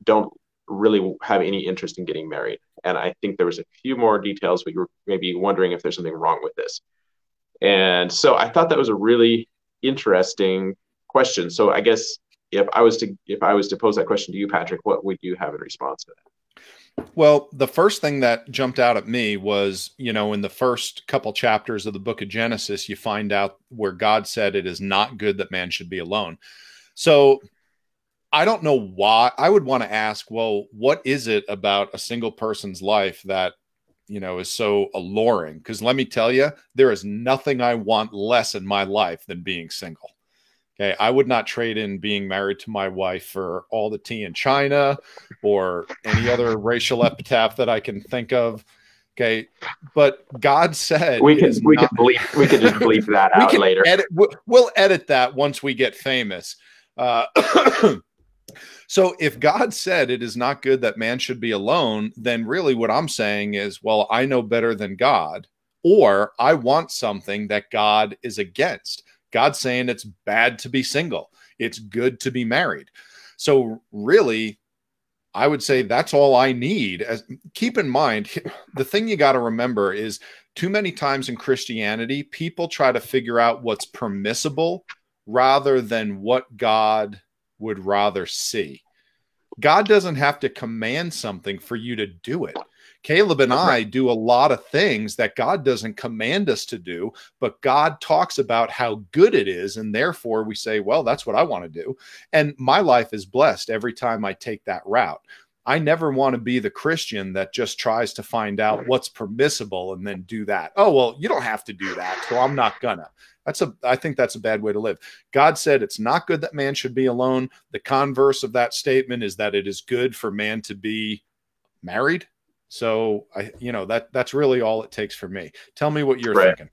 don't really have any interest in getting married. And I think there was a few more details, but you were maybe wondering if there's something wrong with this. And so I thought that was a really interesting question. So I guess if I was to if I was to pose that question to you, Patrick, what would you have in response to that? Well, the first thing that jumped out at me was, you know, in the first couple chapters of the book of Genesis, you find out where God said it is not good that man should be alone. So I don't know why I would want to ask, well, what is it about a single person's life that you know is so alluring. Because let me tell you there is nothing i want less in my life than being single. Okay i would not trade in being married to my wife for all the tea in china or any other racial epitaph that i can think of. Okay but god said we can we not, can bleep we can just bleep that (laughs) out later. edit, we'll edit that once we get famous. Uh, (clears throat) So if God said it is not good that man should be alone, then really what I'm saying is, well, I know better than God, or I want something that God is against. God's saying it's bad to be single. it's good to be married. So, really, I would say that's all I need. As keep in mind, the thing you got to remember is too many times in Christianity, people try to figure out what's permissible rather than what God would rather see. God doesn't have to command something for you to do it. Caleb and I do a lot of things that God doesn't command us to do, but God talks about how good it is. And therefore, we say, well, that's what I want to do. And my life is blessed every time I take that route. I never want to be the Christian that just tries to find out what's permissible and then do that. Oh, well, you don't have to do that. So I'm not gonna. That's a I think that's a bad way to live. God said it's not good that man should be alone. The converse of that statement is that it is good for man to be married. So I you know that that's really all it takes for me. Tell me what you're right. thinking.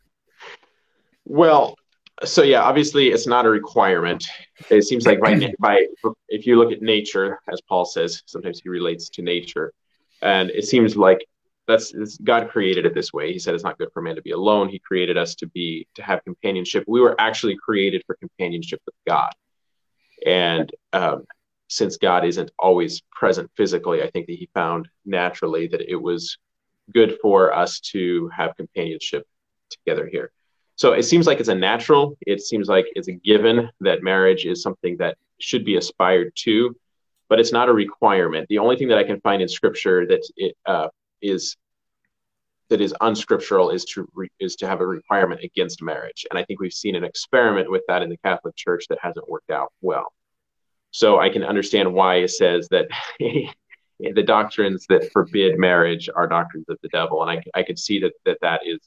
Well, so yeah, obviously it's not a requirement. It seems like by (clears throat) by if you look at nature, as Paul says, sometimes he relates to nature, and it seems like that's God created it this way. He said it's not good for man to be alone. He created us to be to have companionship. We were actually created for companionship with God, and um, since God isn't always present physically, I think that He found naturally that it was good for us to have companionship together here. So it seems like it's a natural. It seems like it's a given that marriage is something that should be aspired to, but it's not a requirement. The only thing that I can find in Scripture that it uh, is that is unscriptural is to re- is to have a requirement against marriage, and I think we've seen an experiment with that in the Catholic Church that hasn't worked out well. So I can understand why it says that (laughs) the doctrines that forbid marriage are doctrines of the devil, and I I could see that that that is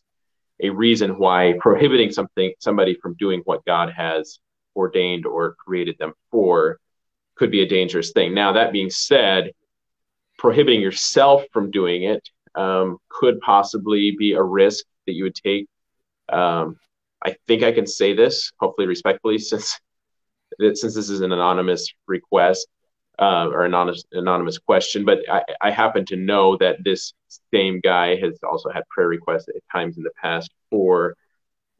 a reason why prohibiting something somebody from doing what God has ordained or created them for could be a dangerous thing. Now that being said, prohibiting yourself from doing it um, could possibly be a risk that you would take. Um, I think I can say this, hopefully respectfully, (laughs) since since this is an anonymous request uh, or anonymous anonymous question. But I, I happen to know that this same guy has also had prayer requests at times in the past for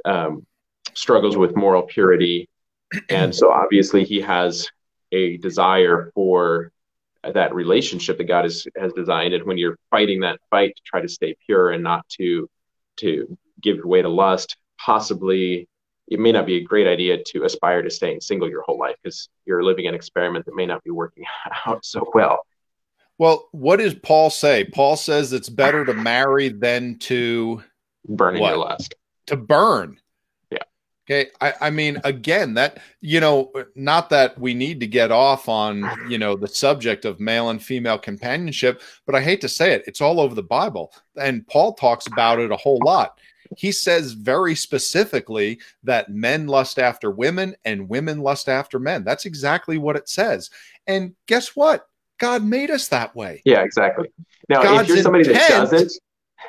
um, struggles with moral purity, and so obviously he has a desire for that relationship that God has has designed. And when you're fighting that fight to try to stay pure and not to to give way to lust, possibly it may not be a great idea to aspire to staying single your whole life because you're living an experiment that may not be working (laughs) out so well. Well, what does Paul say? Paul says it's better to marry than to burn in your lust. To burn. Okay. I, I mean, again, that, you know, not that we need to get off on, you know, the subject of male and female companionship, but I hate to say it, it's all over the Bible. And Paul talks about it a whole lot he says very specifically that men lust after women and women lust after men. That's exactly what it says. And guess what? God made us that way. Yeah, exactly. Now, God's if you're somebody intent, that doesn't,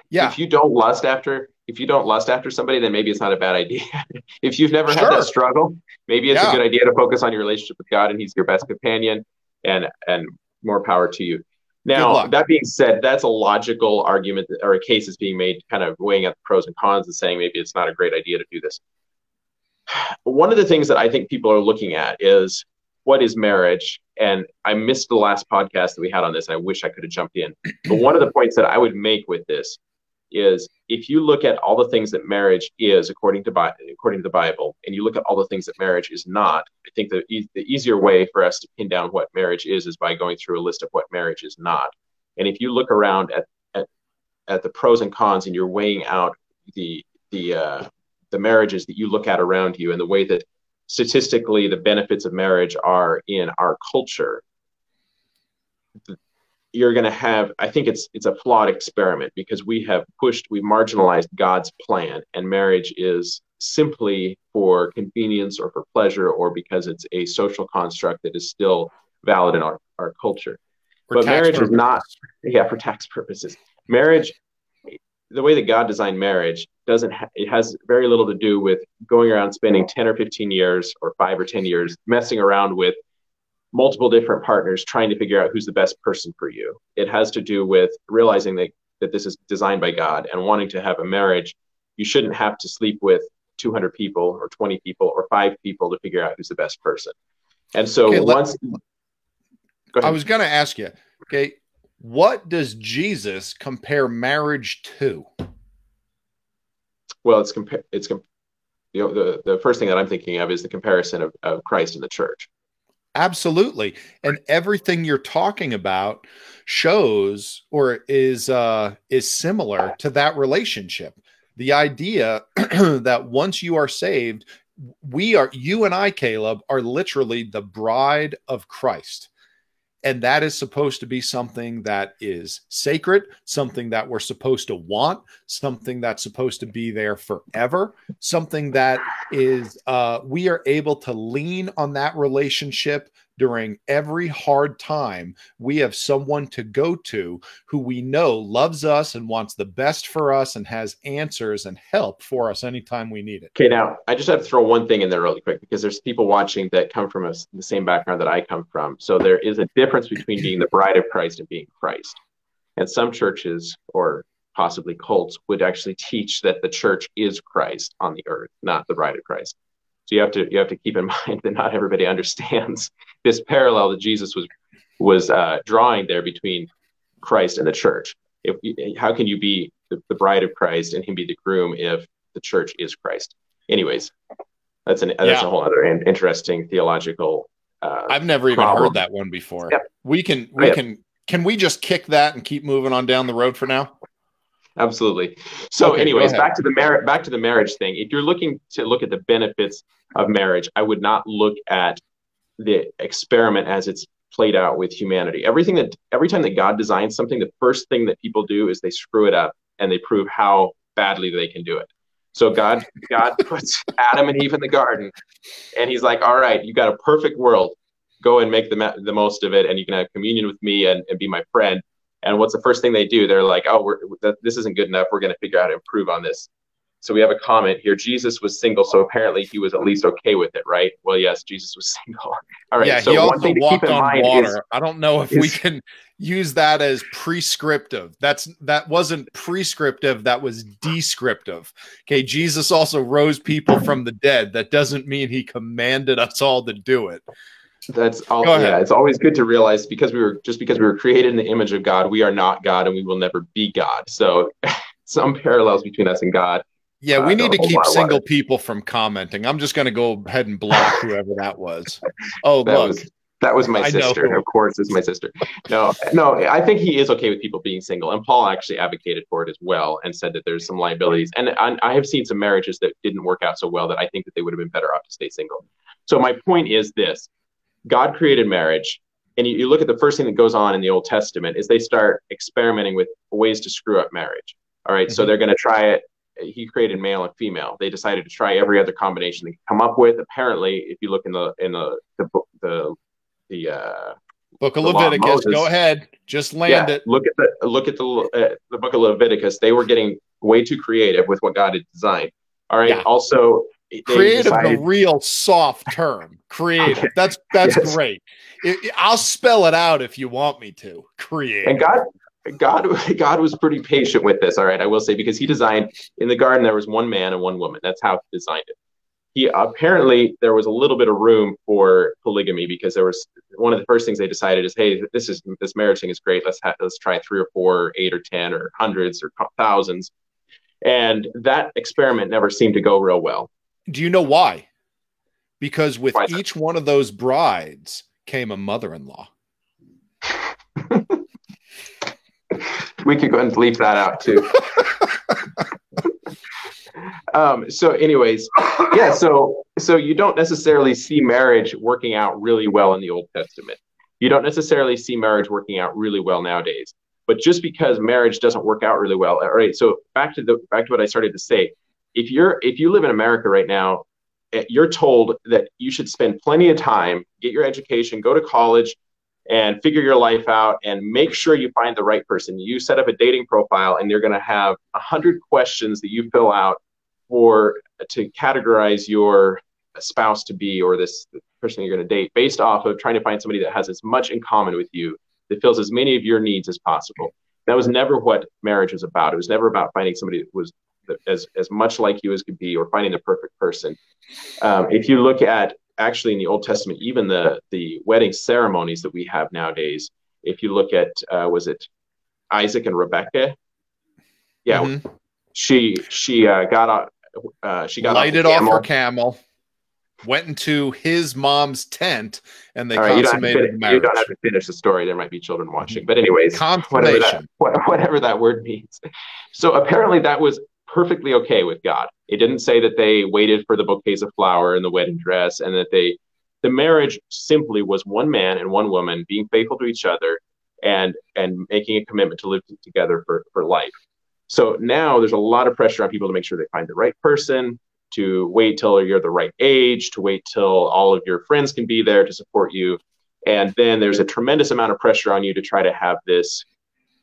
yeah, if you don't lust after, if you don't lust after somebody, then maybe it's not a bad idea. (laughs) if you've never sure. had that struggle, maybe it's yeah. a good idea to focus on your relationship with God, and He's your best companion, and and more power to you. Now, that being said, that's a logical argument that, or a case is being made, kind of weighing up the pros and cons and saying maybe it's not a great idea to do this. (sighs) One of the things that I think people are looking at is what is marriage? And I missed the last podcast that we had on this. And I wish I could have jumped in. But one of the points that I would make with this is if you look at all the things that marriage is according to according to the Bible, and you look at all the things that marriage is not, I think the e- the easier way for us to pin down what marriage is is by going through a list of what marriage is not. And if you look around at at, at the pros and cons, and you're weighing out the the uh, the marriages that you look at around you, and the way that statistically the benefits of marriage are in our culture, you're going to have i think it's it's a flawed experiment because we have pushed we marginalized god's plan and marriage is simply for convenience or for pleasure or because it's a social construct that is still valid in our, our culture for but marriage purposes. is not yeah for tax purposes marriage the way that god designed marriage doesn't ha- it has very little to do with going around spending 10 or 15 years or 5 or 10 years messing around with multiple different partners trying to figure out who's the best person for you. It has to do with realizing that, that this is designed by God and wanting to have a marriage. You shouldn't have to sleep with 200 people or 20 people or five people to figure out who's the best person. And so Okay, once I was going to ask you, okay, what does Jesus compare marriage to? well, it's compa- it's com- you know the the first thing that I'm thinking of is the comparison of, of Christ and the church. Absolutely. And everything you're talking about shows or is uh is similar to that relationship. The idea (clears throat) that once you are saved, we are you and I Caleb are literally the bride of Christ. And that is supposed to be something that is sacred, something that we're supposed to want, something that's supposed to be there forever, something that is uh, we are able to lean on that relationship during every hard time. We have someone to go to who we know loves us and wants the best for us and has answers and help for us anytime we need it. Okay, now I just have to throw one thing in there really quick because there's people watching that come from the same background that I come from. So there is a difference between being the bride of Christ and being Christ. And some churches or possibly cults would actually teach that the church is Christ on the earth, not the bride of Christ. So you have to you have to keep in (laughs) mind that not everybody understands this parallel that Jesus was was uh, drawing there between Christ and the church. If, how can you be the, the bride of Christ and him be the groom if the church is Christ? Anyways, that's an that's Yeah. a whole other in- interesting theological. Uh, I've never even Problem. heard that one before. We can we Yeah. can can we just kick that and keep moving on down the road for now? Absolutely. So, Okay, anyways, back to the marriage back to the marriage thing. If you're looking to look at the benefits of marriage, I would not look at the experiment as it's played out with humanity. Everything that every time that God designs something, the first thing that people do is they screw it up and they prove how badly they can do it. So God God (laughs) puts Adam and Eve in the garden, and He's like, "All right, you got a perfect world. Go and make the ma- the most of it, and you can have communion with me and, and be my friend." And what's the first thing they do? They're like, "Oh, we're, that, this isn't good enough. We're going to figure out how to improve on this." So we have a comment here. Jesus was single, so apparently he was at least okay with it, right? Well, yes, Jesus was (laughs) single. All right. yeah, so he one also walked on water. is I don't know if we can use that as prescriptive. That's that wasn't prescriptive, that was descriptive. Okay, Jesus also rose people from the dead. That doesn't mean he commanded us all to do it. That's all. Yeah, it's always good to realize because we were just because we were created in the image of God, we are not God, and we will never be God. So, (laughs) some parallels between us and God. Yeah, Uh, we no, need to keep single people from commenting. I'm just going to go ahead and block (laughs) whoever that was. Oh, That look. was that was my I sister. who. Of course, it's my sister. No, no, I think he is okay with people being single, and Paul actually advocated for it as well, and said that there's some liabilities. And I, I have seen some marriages that didn't work out so well that I think that they would have been better off to stay single. So my point is this: God created marriage, and you, you look at the first thing that goes on in the Old Testament is they start experimenting with ways to screw up marriage. All right, so Mhm. they're going to try it. He created male and female. They decided to try every other combination they could come up with. Apparently, if you look in the in the the book the the uh, Book of the law of Leviticus. Go ahead. Just land yeah, it. look at the look at the uh, the book of Leviticus. They were getting way too creative with what God had designed. All right. Yeah. Also, creative decided- the real soft term creative (laughs) that's that's Yes. great I- I- i'll spell it out if you want me to creative and God God God was pretty patient with this. All right, I will say because He designed in the garden there was one man and one woman. That's how He designed it. He apparently there was a little bit of room for polygamy because there was one of the first things they decided is hey this is this marriage thing is great let's ha- let's try three or four eight or ten or hundreds or thousands and that experiment never seemed to go real well do you know why because with Why each one of those brides came a mother-in-law (laughs) we could go and leave that out too. (laughs) um, so, anyways, yeah. So, so you don't necessarily see marriage working out really well in the Old Testament. You don't necessarily see marriage working out really well nowadays. But just because marriage doesn't work out really well, all right. So back to the back to what I started to say. If you're if you live in America right now, eh, you're told that you should spend plenty of time, get your education, go to college, and figure your life out and make sure you find the right person. You set up a dating profile and you're going to have a hundred questions that you fill out for to categorize your spouse to be or this person you're going to date based off of trying to find somebody that has as much in common with you that fills as many of your needs as possible. That was never what marriage was about. It was never about finding somebody that was as as much like you as could be or finding the perfect person. Um, if you look at actually in the Old Testament, even the the wedding ceremonies that we have nowadays, if you look at uh, was it Isaac and Rebecca? Yeah, mm-hmm. she she uh, got uh, she got lighted off, off her camel, went into his mom's tent, and they right, consummated the marriage. You don't have to finish the story. There might be children watching, but anyways, whatever that, (laughs) whatever that word means. So apparently, that was perfectly okay with God. It didn't say that they waited for the bouquets of flower and the wedding dress, and that they the marriage simply was one man and one woman being faithful to each other and and making a commitment to live together for for life. So now there's a lot of pressure on people to make sure they find the right person, to wait till you're the right age, to wait till all of your friends can be there to support you. And then there's a tremendous amount of pressure on you to try to have this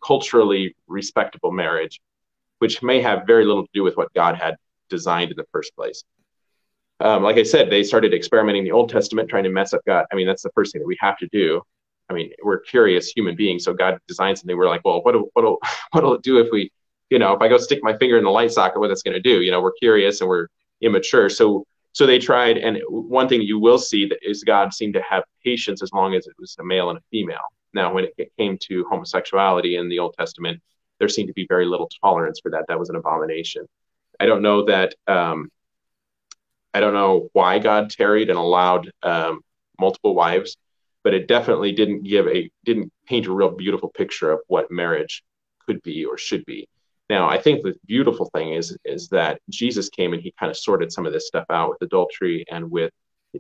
culturally respectable marriage, which may have very little to do with what God had designed in the first place. Um, like I said, they started experimenting the Old Testament, trying to mess up God. I mean, that's the first thing that we have to do. I mean, we're curious human beings, so God designed something. We're like, well, what what'll (laughs) what'll it do if we, you know, if I go stick my finger in the light socket, what that's going to do? You know, we're curious and we're immature. So so they tried, and one thing you will see that is God seemed to have patience as long as it was a male and a female. Now, when it came to homosexuality in the Old Testament, there seemed to be very little tolerance for that. That was an abomination. I don't know that. Um, I don't know why God tarried and allowed um, multiple wives, but it definitely didn't give a didn't paint a real beautiful picture of what marriage could be or should be. Now, I think the beautiful thing is is that Jesus came and he kind of sorted some of this stuff out with adultery and with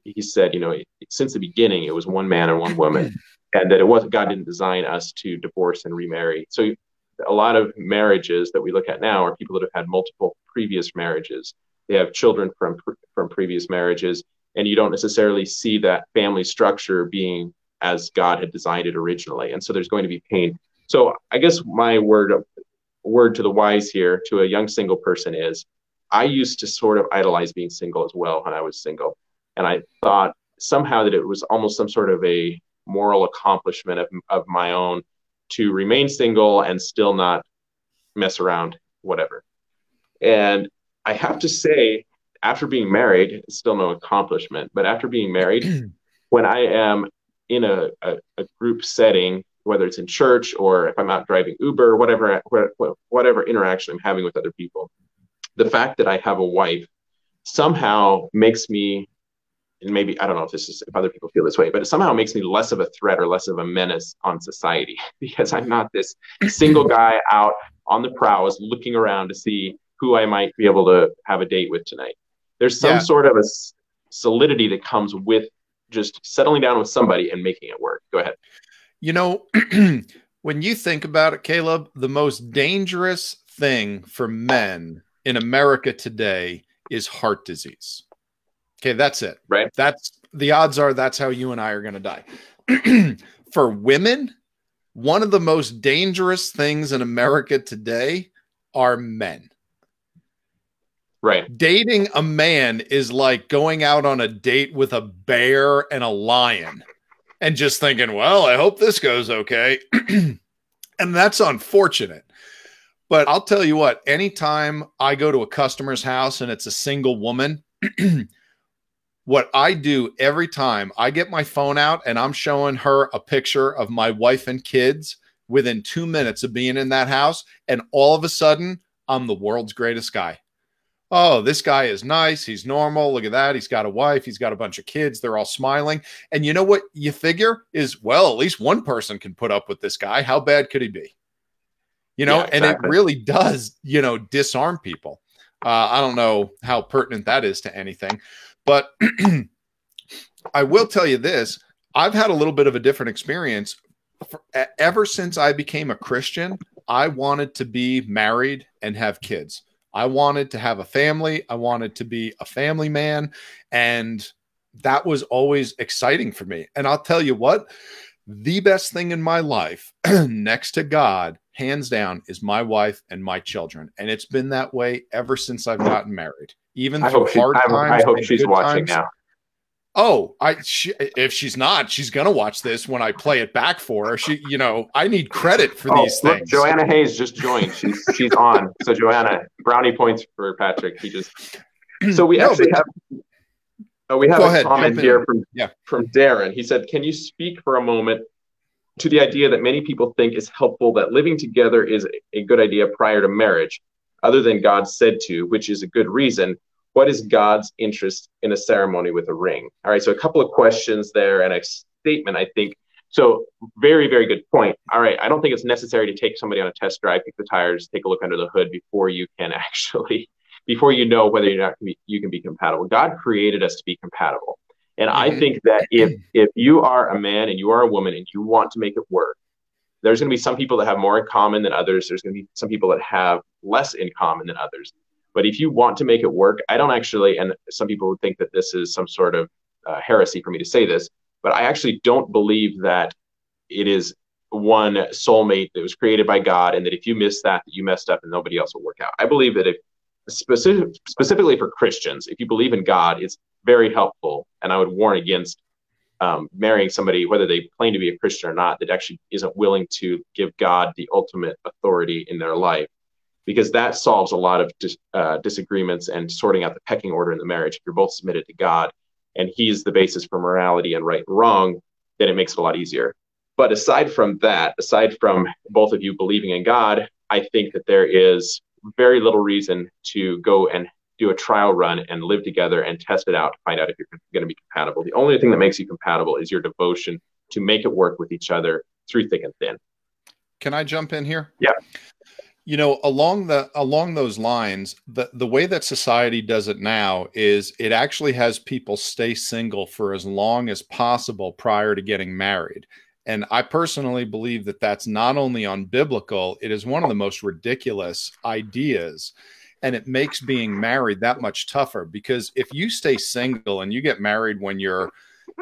he said, you know, since the beginning it was one man and one woman, and that it wasn't God didn't design us to divorce and remarry. So a lot of marriages that we look at now are people that have had multiple previous marriages. They have children from from previous marriages, and you don't necessarily see that family structure being as God had designed it originally. And so there's going to be pain. So I guess my word word to the wise here to a young single person is I used to sort of idolize being single as well when I was single. And I thought somehow that it was almost some sort of a moral accomplishment of, of my own to remain single and still not mess around, whatever. And I have to say, after being married, it's still no accomplishment, but after being married, (clears throat) when I am in a, a, a group setting whether it's in church or if I'm out driving Uber, whatever whatever interaction I'm having with other people. The fact that I have a wife somehow makes me and maybe I don't know if this is if other people feel this way, but it somehow makes me less of a threat or less of a menace on society (laughs) because I'm not this single (laughs) guy out on the prowess looking around to see who I might be able to have a date with tonight. There's some yeah. sort of a solidity that comes with just settling down with somebody and making it work. Go ahead. You know, (clears throat) when you think about it, Caleb, the most dangerous thing for men in America today is heart disease. Okay, that's it. Right. That's the odds are that's how you and I are going to die. (clears throat) for women, one of the most dangerous things in America today are men. Right. Dating a man is like going out on a date with a bear and a lion and just thinking, well, I hope this goes okay. (clears throat) and that's unfortunate. But I'll tell you what, anytime I go to a customer's house and it's a single woman, (clears throat) what I do every time I get my phone out and I'm showing her a picture of my wife and kids within two minutes of being in that house, and all of a sudden, I'm the world's greatest guy oh, this guy is nice. He's normal. Look at that. He's got a wife. He's got a bunch of kids. They're all smiling. And you know what you figure is, well, at least one person can put up with this guy. How bad could he be? You know, yeah, exactly. and it really does, you know, disarm people. Uh, I don't know how pertinent that is to anything, but (clears throat) I will tell you this I've had a little bit of a different experience. For, ever since I became a Christian, I wanted to be married and have kids. I wanted to have a family. I wanted to be a family man. And that was always exciting for me. And I'll tell you what, the best thing in my life, (clears throat) next to God, hands down, is my wife and my children. And it's been that way ever since I've gotten married. Even I hard she, times. I hope she's watching times, now. Oh, I she, if she's not, she's gonna watch this when I play it back for her. She, you know, I need credit for oh, these things. Joanna Hayes just joined. She's she's on. So Joanna, brownie points for Patrick. He just. (clears throat) So we no, actually have. Uh, we have a ahead, comment here from yeah. from Darren. He said, "Can you speak for a moment to the idea that many people think is helpful that living together is a good idea prior to marriage, other than God said to, which is a good reason. What is God's interest in a ceremony with a ring? All right, so a couple of questions there and a statement, I think. So, very, very good point. All right, I don't think it's necessary to take somebody on a test drive, kick the tires, take a look under the hood before you can (laughs) actually, before you know whether you're not you can be compatible. God created us to be compatible. And mm-hmm. I think that if if you are a man and you are a woman and you want to make it work, there's going to be some people that have more in common than others. There's going to be some people that have less in common than others. But if you want to make it work, I don't actually, and some people would think that this is some sort of uh, heresy for me to say this, but I actually don't believe that it is one soulmate that was created by God, and that if you miss that, that you messed up and nobody else will work out. I believe that if specific, specifically for Christians, if you believe in God, it's very helpful. And I would warn against um, marrying somebody, whether they claim to be a Christian or not, that actually isn't willing to give God the ultimate authority in their life, because that solves a lot of dis- uh, disagreements and sorting out the pecking order in the marriage. If you're both submitted to God and He's the basis for morality and right and wrong, then it makes it a lot easier. But aside from that, aside from both of you believing in God, I think that there is very little reason to go and do a trial run and live together and test it out to find out if you're going to be compatible. The only thing that makes you compatible is your devotion to make it work with each other through thick and thin. Can I jump in here? Yeah. You know, along the along those lines, the the way that society does it now is it actually has people stay single for as long as possible prior to getting married. And I personally believe that that's not only unbiblical, it is one of the most ridiculous ideas and it makes being married that much tougher because if you stay single and you get married when you're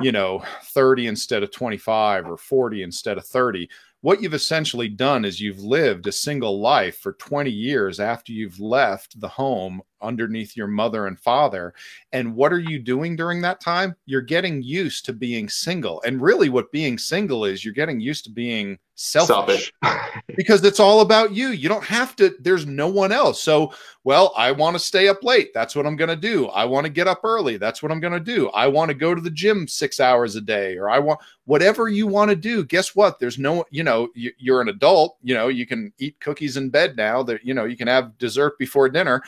you know 30 instead of 25 or 40 instead of 30 what you've essentially done is you've lived a single life for 20 years after you've left the home underneath your mother and father. And what are you doing during that time? You're getting used to being single. And really, what being single is, you're getting used to being selfish, selfish. (laughs) because it's all about you. You don't have to, there's no one else. So, well, I want to stay up late. That's what I'm going to do. I want to get up early. That's what I'm going to do. I want to go to the gym six hours a day, or I want whatever you want to do. Guess what? There's no, you know, you, you're an adult, you know, you can eat cookies in bed now that, you know, you can have dessert before dinner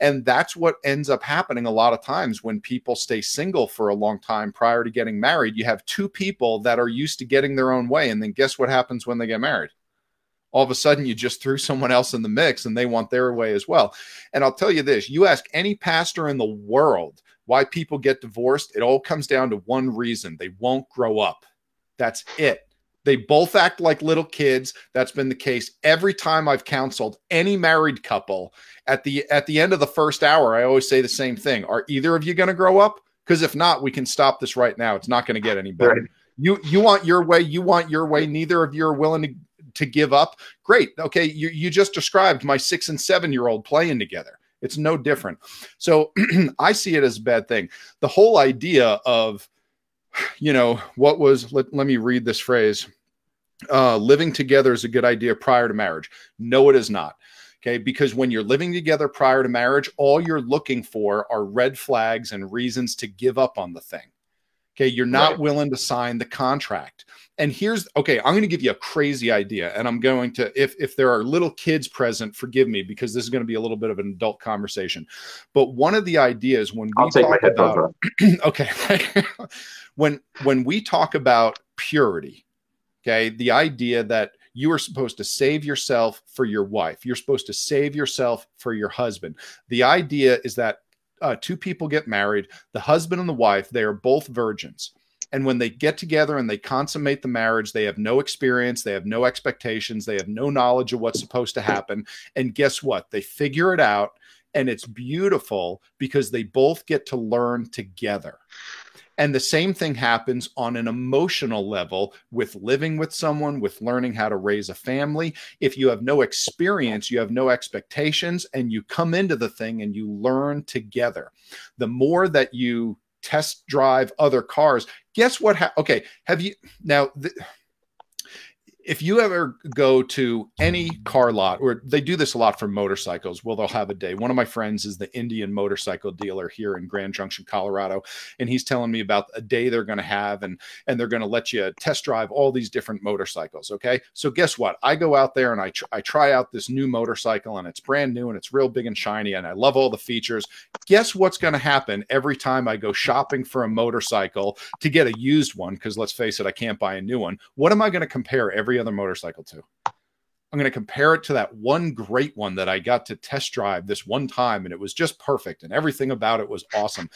and that's what ends up happening a lot of times when people stay single for a long time prior to getting married. You have two people that are used to getting their own way. And then guess what happens when they get married? All of a sudden, you just threw (laughs) someone else in the mix and they want their way as well. And I'll tell you this you ask any pastor in the world why people get divorced, it all comes down to one reason they won't grow up. That's it. They both act like little kids. That's been the case every time I've counseled any married couple. At the at the end of the first hour, I always say the same thing. Are either of you going to grow up? Because if not, we can stop this right now. It's not going to get any better. Right. You you want your way, you want your way. Neither of you are willing to, to give up. Great. Okay, you, you just described my six and seven year old playing together. It's no different. So (clears throat) I see it as a bad thing. The whole idea of, you know, what was, let, let me read this phrase uh, living together is a good idea prior to marriage. No, it is not. Okay. Because when you're living together prior to marriage, all you're looking for are red flags and reasons to give up on the thing. Okay. You're not right. willing to sign the contract. And here's okay, I'm going to give you a crazy idea. And I'm going to, if if there are little kids present, forgive me because this is going to be a little bit of an adult conversation. But one of the ideas when we I'll talk about (clears throat) okay, (laughs) when when we talk about purity, Okay. The idea that you are supposed to save yourself for your wife, you're supposed to save yourself for your husband. The idea is that uh, two people get married, the husband and the wife, they are both virgins. And when they get together and they consummate the marriage, they have no experience, they have no expectations, they have no knowledge of what's supposed to happen. And guess what? They figure it out and it's beautiful because they both get to learn together. And the same thing happens on an emotional level with living with someone, with learning how to raise a family. If you have no experience, you have no expectations, and you come into the thing and you learn together. The more that you test drive other cars, guess what? Ha- okay, have you now? Th- if you ever go to any car lot, or they do this a lot for motorcycles, well, they'll have a day. One of my friends is the Indian motorcycle dealer here in Grand Junction, Colorado, and he's telling me about a day they're going to have, and and they're going to let you test drive all these different motorcycles. Okay, so guess what? I go out there and I tr- I try out this new motorcycle, and it's brand new and it's real big and shiny, and I love all the features. Guess what's going to happen every time I go shopping for a motorcycle to get a used one? Because let's face it, I can't buy a new one. What am I going to compare every other motorcycle to. I'm going to compare it to that one great one that I got to test drive this one time, and it was just perfect, and everything about it was awesome.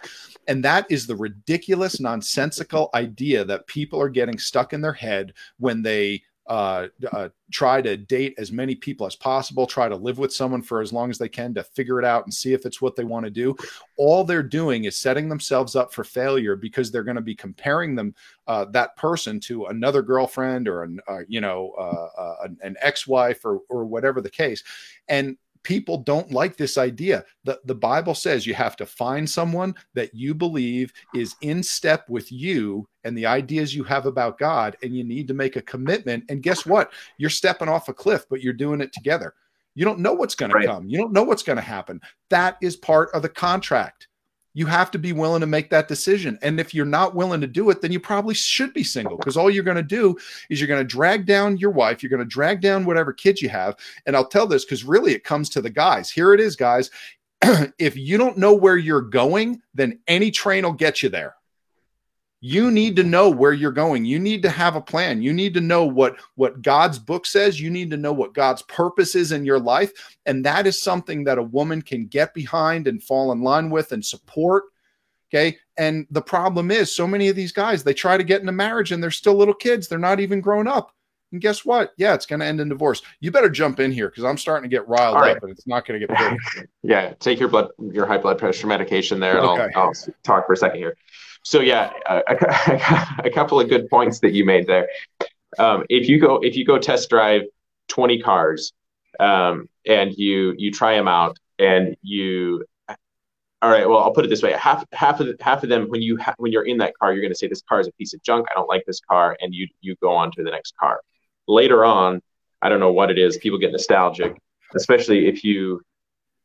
And that is the ridiculous, nonsensical idea that people are getting stuck in their head when they uh, uh, try to date as many people as possible, try to live with someone for as long as they can to figure it out and see if it's what they want to do. All they're doing is setting themselves up for failure because they're going to be comparing them uh, that person to another girlfriend or an, uh, you know uh, uh, an, an ex-wife or or whatever the case, and people don't like this idea. The, the Bible says you have to find someone that you believe is in step with you and the ideas you have about God, and you need to make a commitment. And guess what? You're stepping off a cliff, but you're doing it together. You don't know what's going right. to come, you don't know what's going to happen. That is part of the contract you have to be willing to make that decision. And if you're not willing to do it, then you probably should be single because all you're going to do is you're going to drag down your wife, you're going to drag down whatever kids you have. And I'll tell this because really it comes to the guys. Here it is, guys. (clears throat) if you don't know where you're going, then any train will get you there you need to know where you're going. You need to have a plan. You need to know what what god's book says. You need to know what god's purpose is in your life. And that is something that a woman can get behind and fall in line with and support okay? And the problem is so many of these guys they try to get into marriage and they're still little kids. They're not even grown up. And guess what? Yeah it's going to end in divorce. You better jump in here because i'm starting to get riled right. up and it's not going to get better. (laughs) Yeah take your blood your high blood pressure medication there and okay. I'll, I'll talk for a second here so yeah, a, (laughs) a, couple of good points that you made there. Um, if you go if you go test drive 20 cars um, and you you try them out and you all right well i'll put it this way. Half half of half of them when you ha- when you're in that car you're going to say this car is a piece of junk. I don't like this car and you you go on to the next car. Later on i don't know what it is people get nostalgic especially if you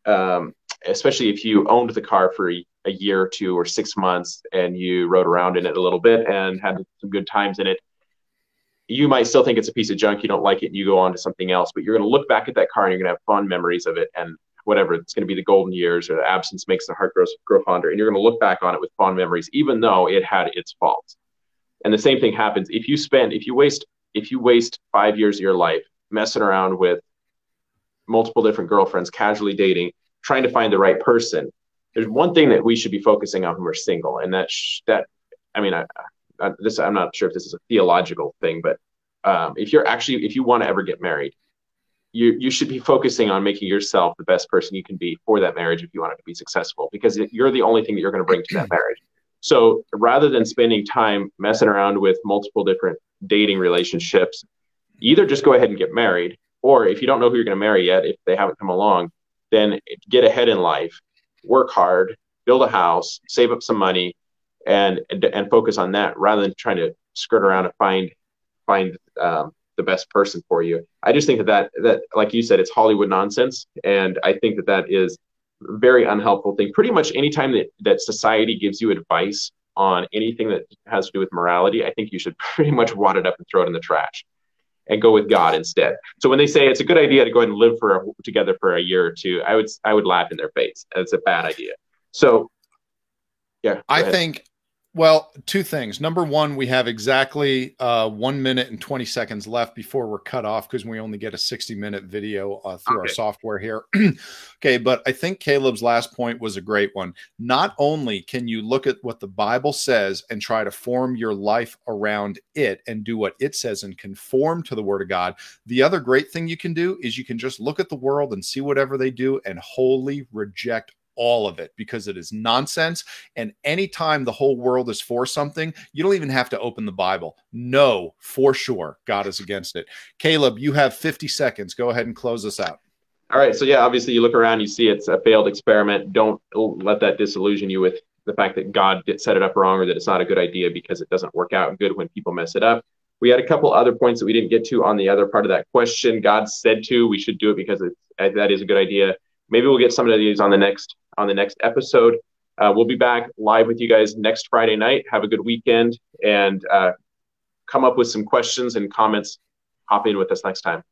um, especially if you owned the car for a, a year or two or six months and you rode around in it a little bit and had some good times in it, you might still think it's a piece of junk. You don't like it. And you go on to something else, but you're going to look back at that car and you're going to have fond memories of it. And whatever, it's going to be the golden years or the absence makes the heart grow, grow fonder. And you're going to look back on it with fond memories, even though it had its faults. And the same thing happens if you spend, if you waste, if you waste five years of your life messing around with multiple different girlfriends, casually dating, trying to find the right person. There's one thing that we should be focusing on when we're single, and that sh- that I mean, I, I, this I'm not sure if this is a theological thing, but um, if you're actually if you want to ever get married, you you should be focusing on making yourself the best person you can be for that marriage if you want it to be successful, because you're the only thing that you're going to bring to that marriage. So rather than spending time messing around with multiple different dating relationships, either just go ahead and get married, or if you don't know who you're going to marry yet, if they haven't come along, then get ahead in life, work hard, build a house, save up some money, and and, and focus on that rather than trying to skirt around and find find um, the best person for you. I just think that, that that like you said, it's Hollywood nonsense, and I think that that is very unhelpful thing. Pretty much anytime that that society gives you advice on anything that has to do with morality, I think you should (laughs) pretty much wad it up and throw it in the trash and go with God instead. So when they say it's a good idea to go ahead and live for a, together for a year or two, I would I would laugh in their face. It's a bad idea. So yeah, I ahead. think well, two things. Number one, we have exactly uh, one minute and 20 seconds left before we're cut off because we only get a 60 minute video uh, through okay. our software here. (clears throat) okay, but I think Caleb's last point was a great one. Not only can you look at what the Bible says and try to form your life around it and do what it says and conform to the Word of God, the other great thing you can do is you can just look at the world and see whatever they do and wholly reject all of it because it is nonsense. And anytime the whole world is for something, you don't even have to open the Bible. No, for sure, God is against it. Caleb, you have 50 seconds. Go ahead and close us out. All right. So, yeah, obviously, you look around, you see it's a failed experiment. Don't let that disillusion you with the fact that God set it up wrong or that it's not a good idea because it doesn't work out good when people mess it up. we had a couple other points that we didn't get to on the other part of that question. God said to, we should do it because that is a good idea. Maybe we'll get some of these on the next on the next episode. Uh, we'll be back live with you guys next Friday night. Have a good weekend and uh, come up with some questions and comments. Hop in with us next time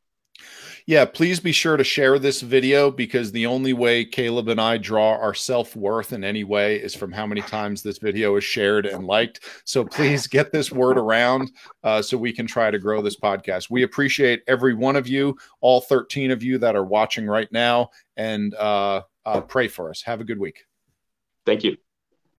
yeah, please be sure to share this video because the only way Caleb and I draw our self worth in any way is from how many times this video is shared and liked. So please get this word around uh, so we can try to grow this podcast. We appreciate every one of you, all 13 of you that are watching right now, and uh, uh, pray for us. Have a good week. Thank you.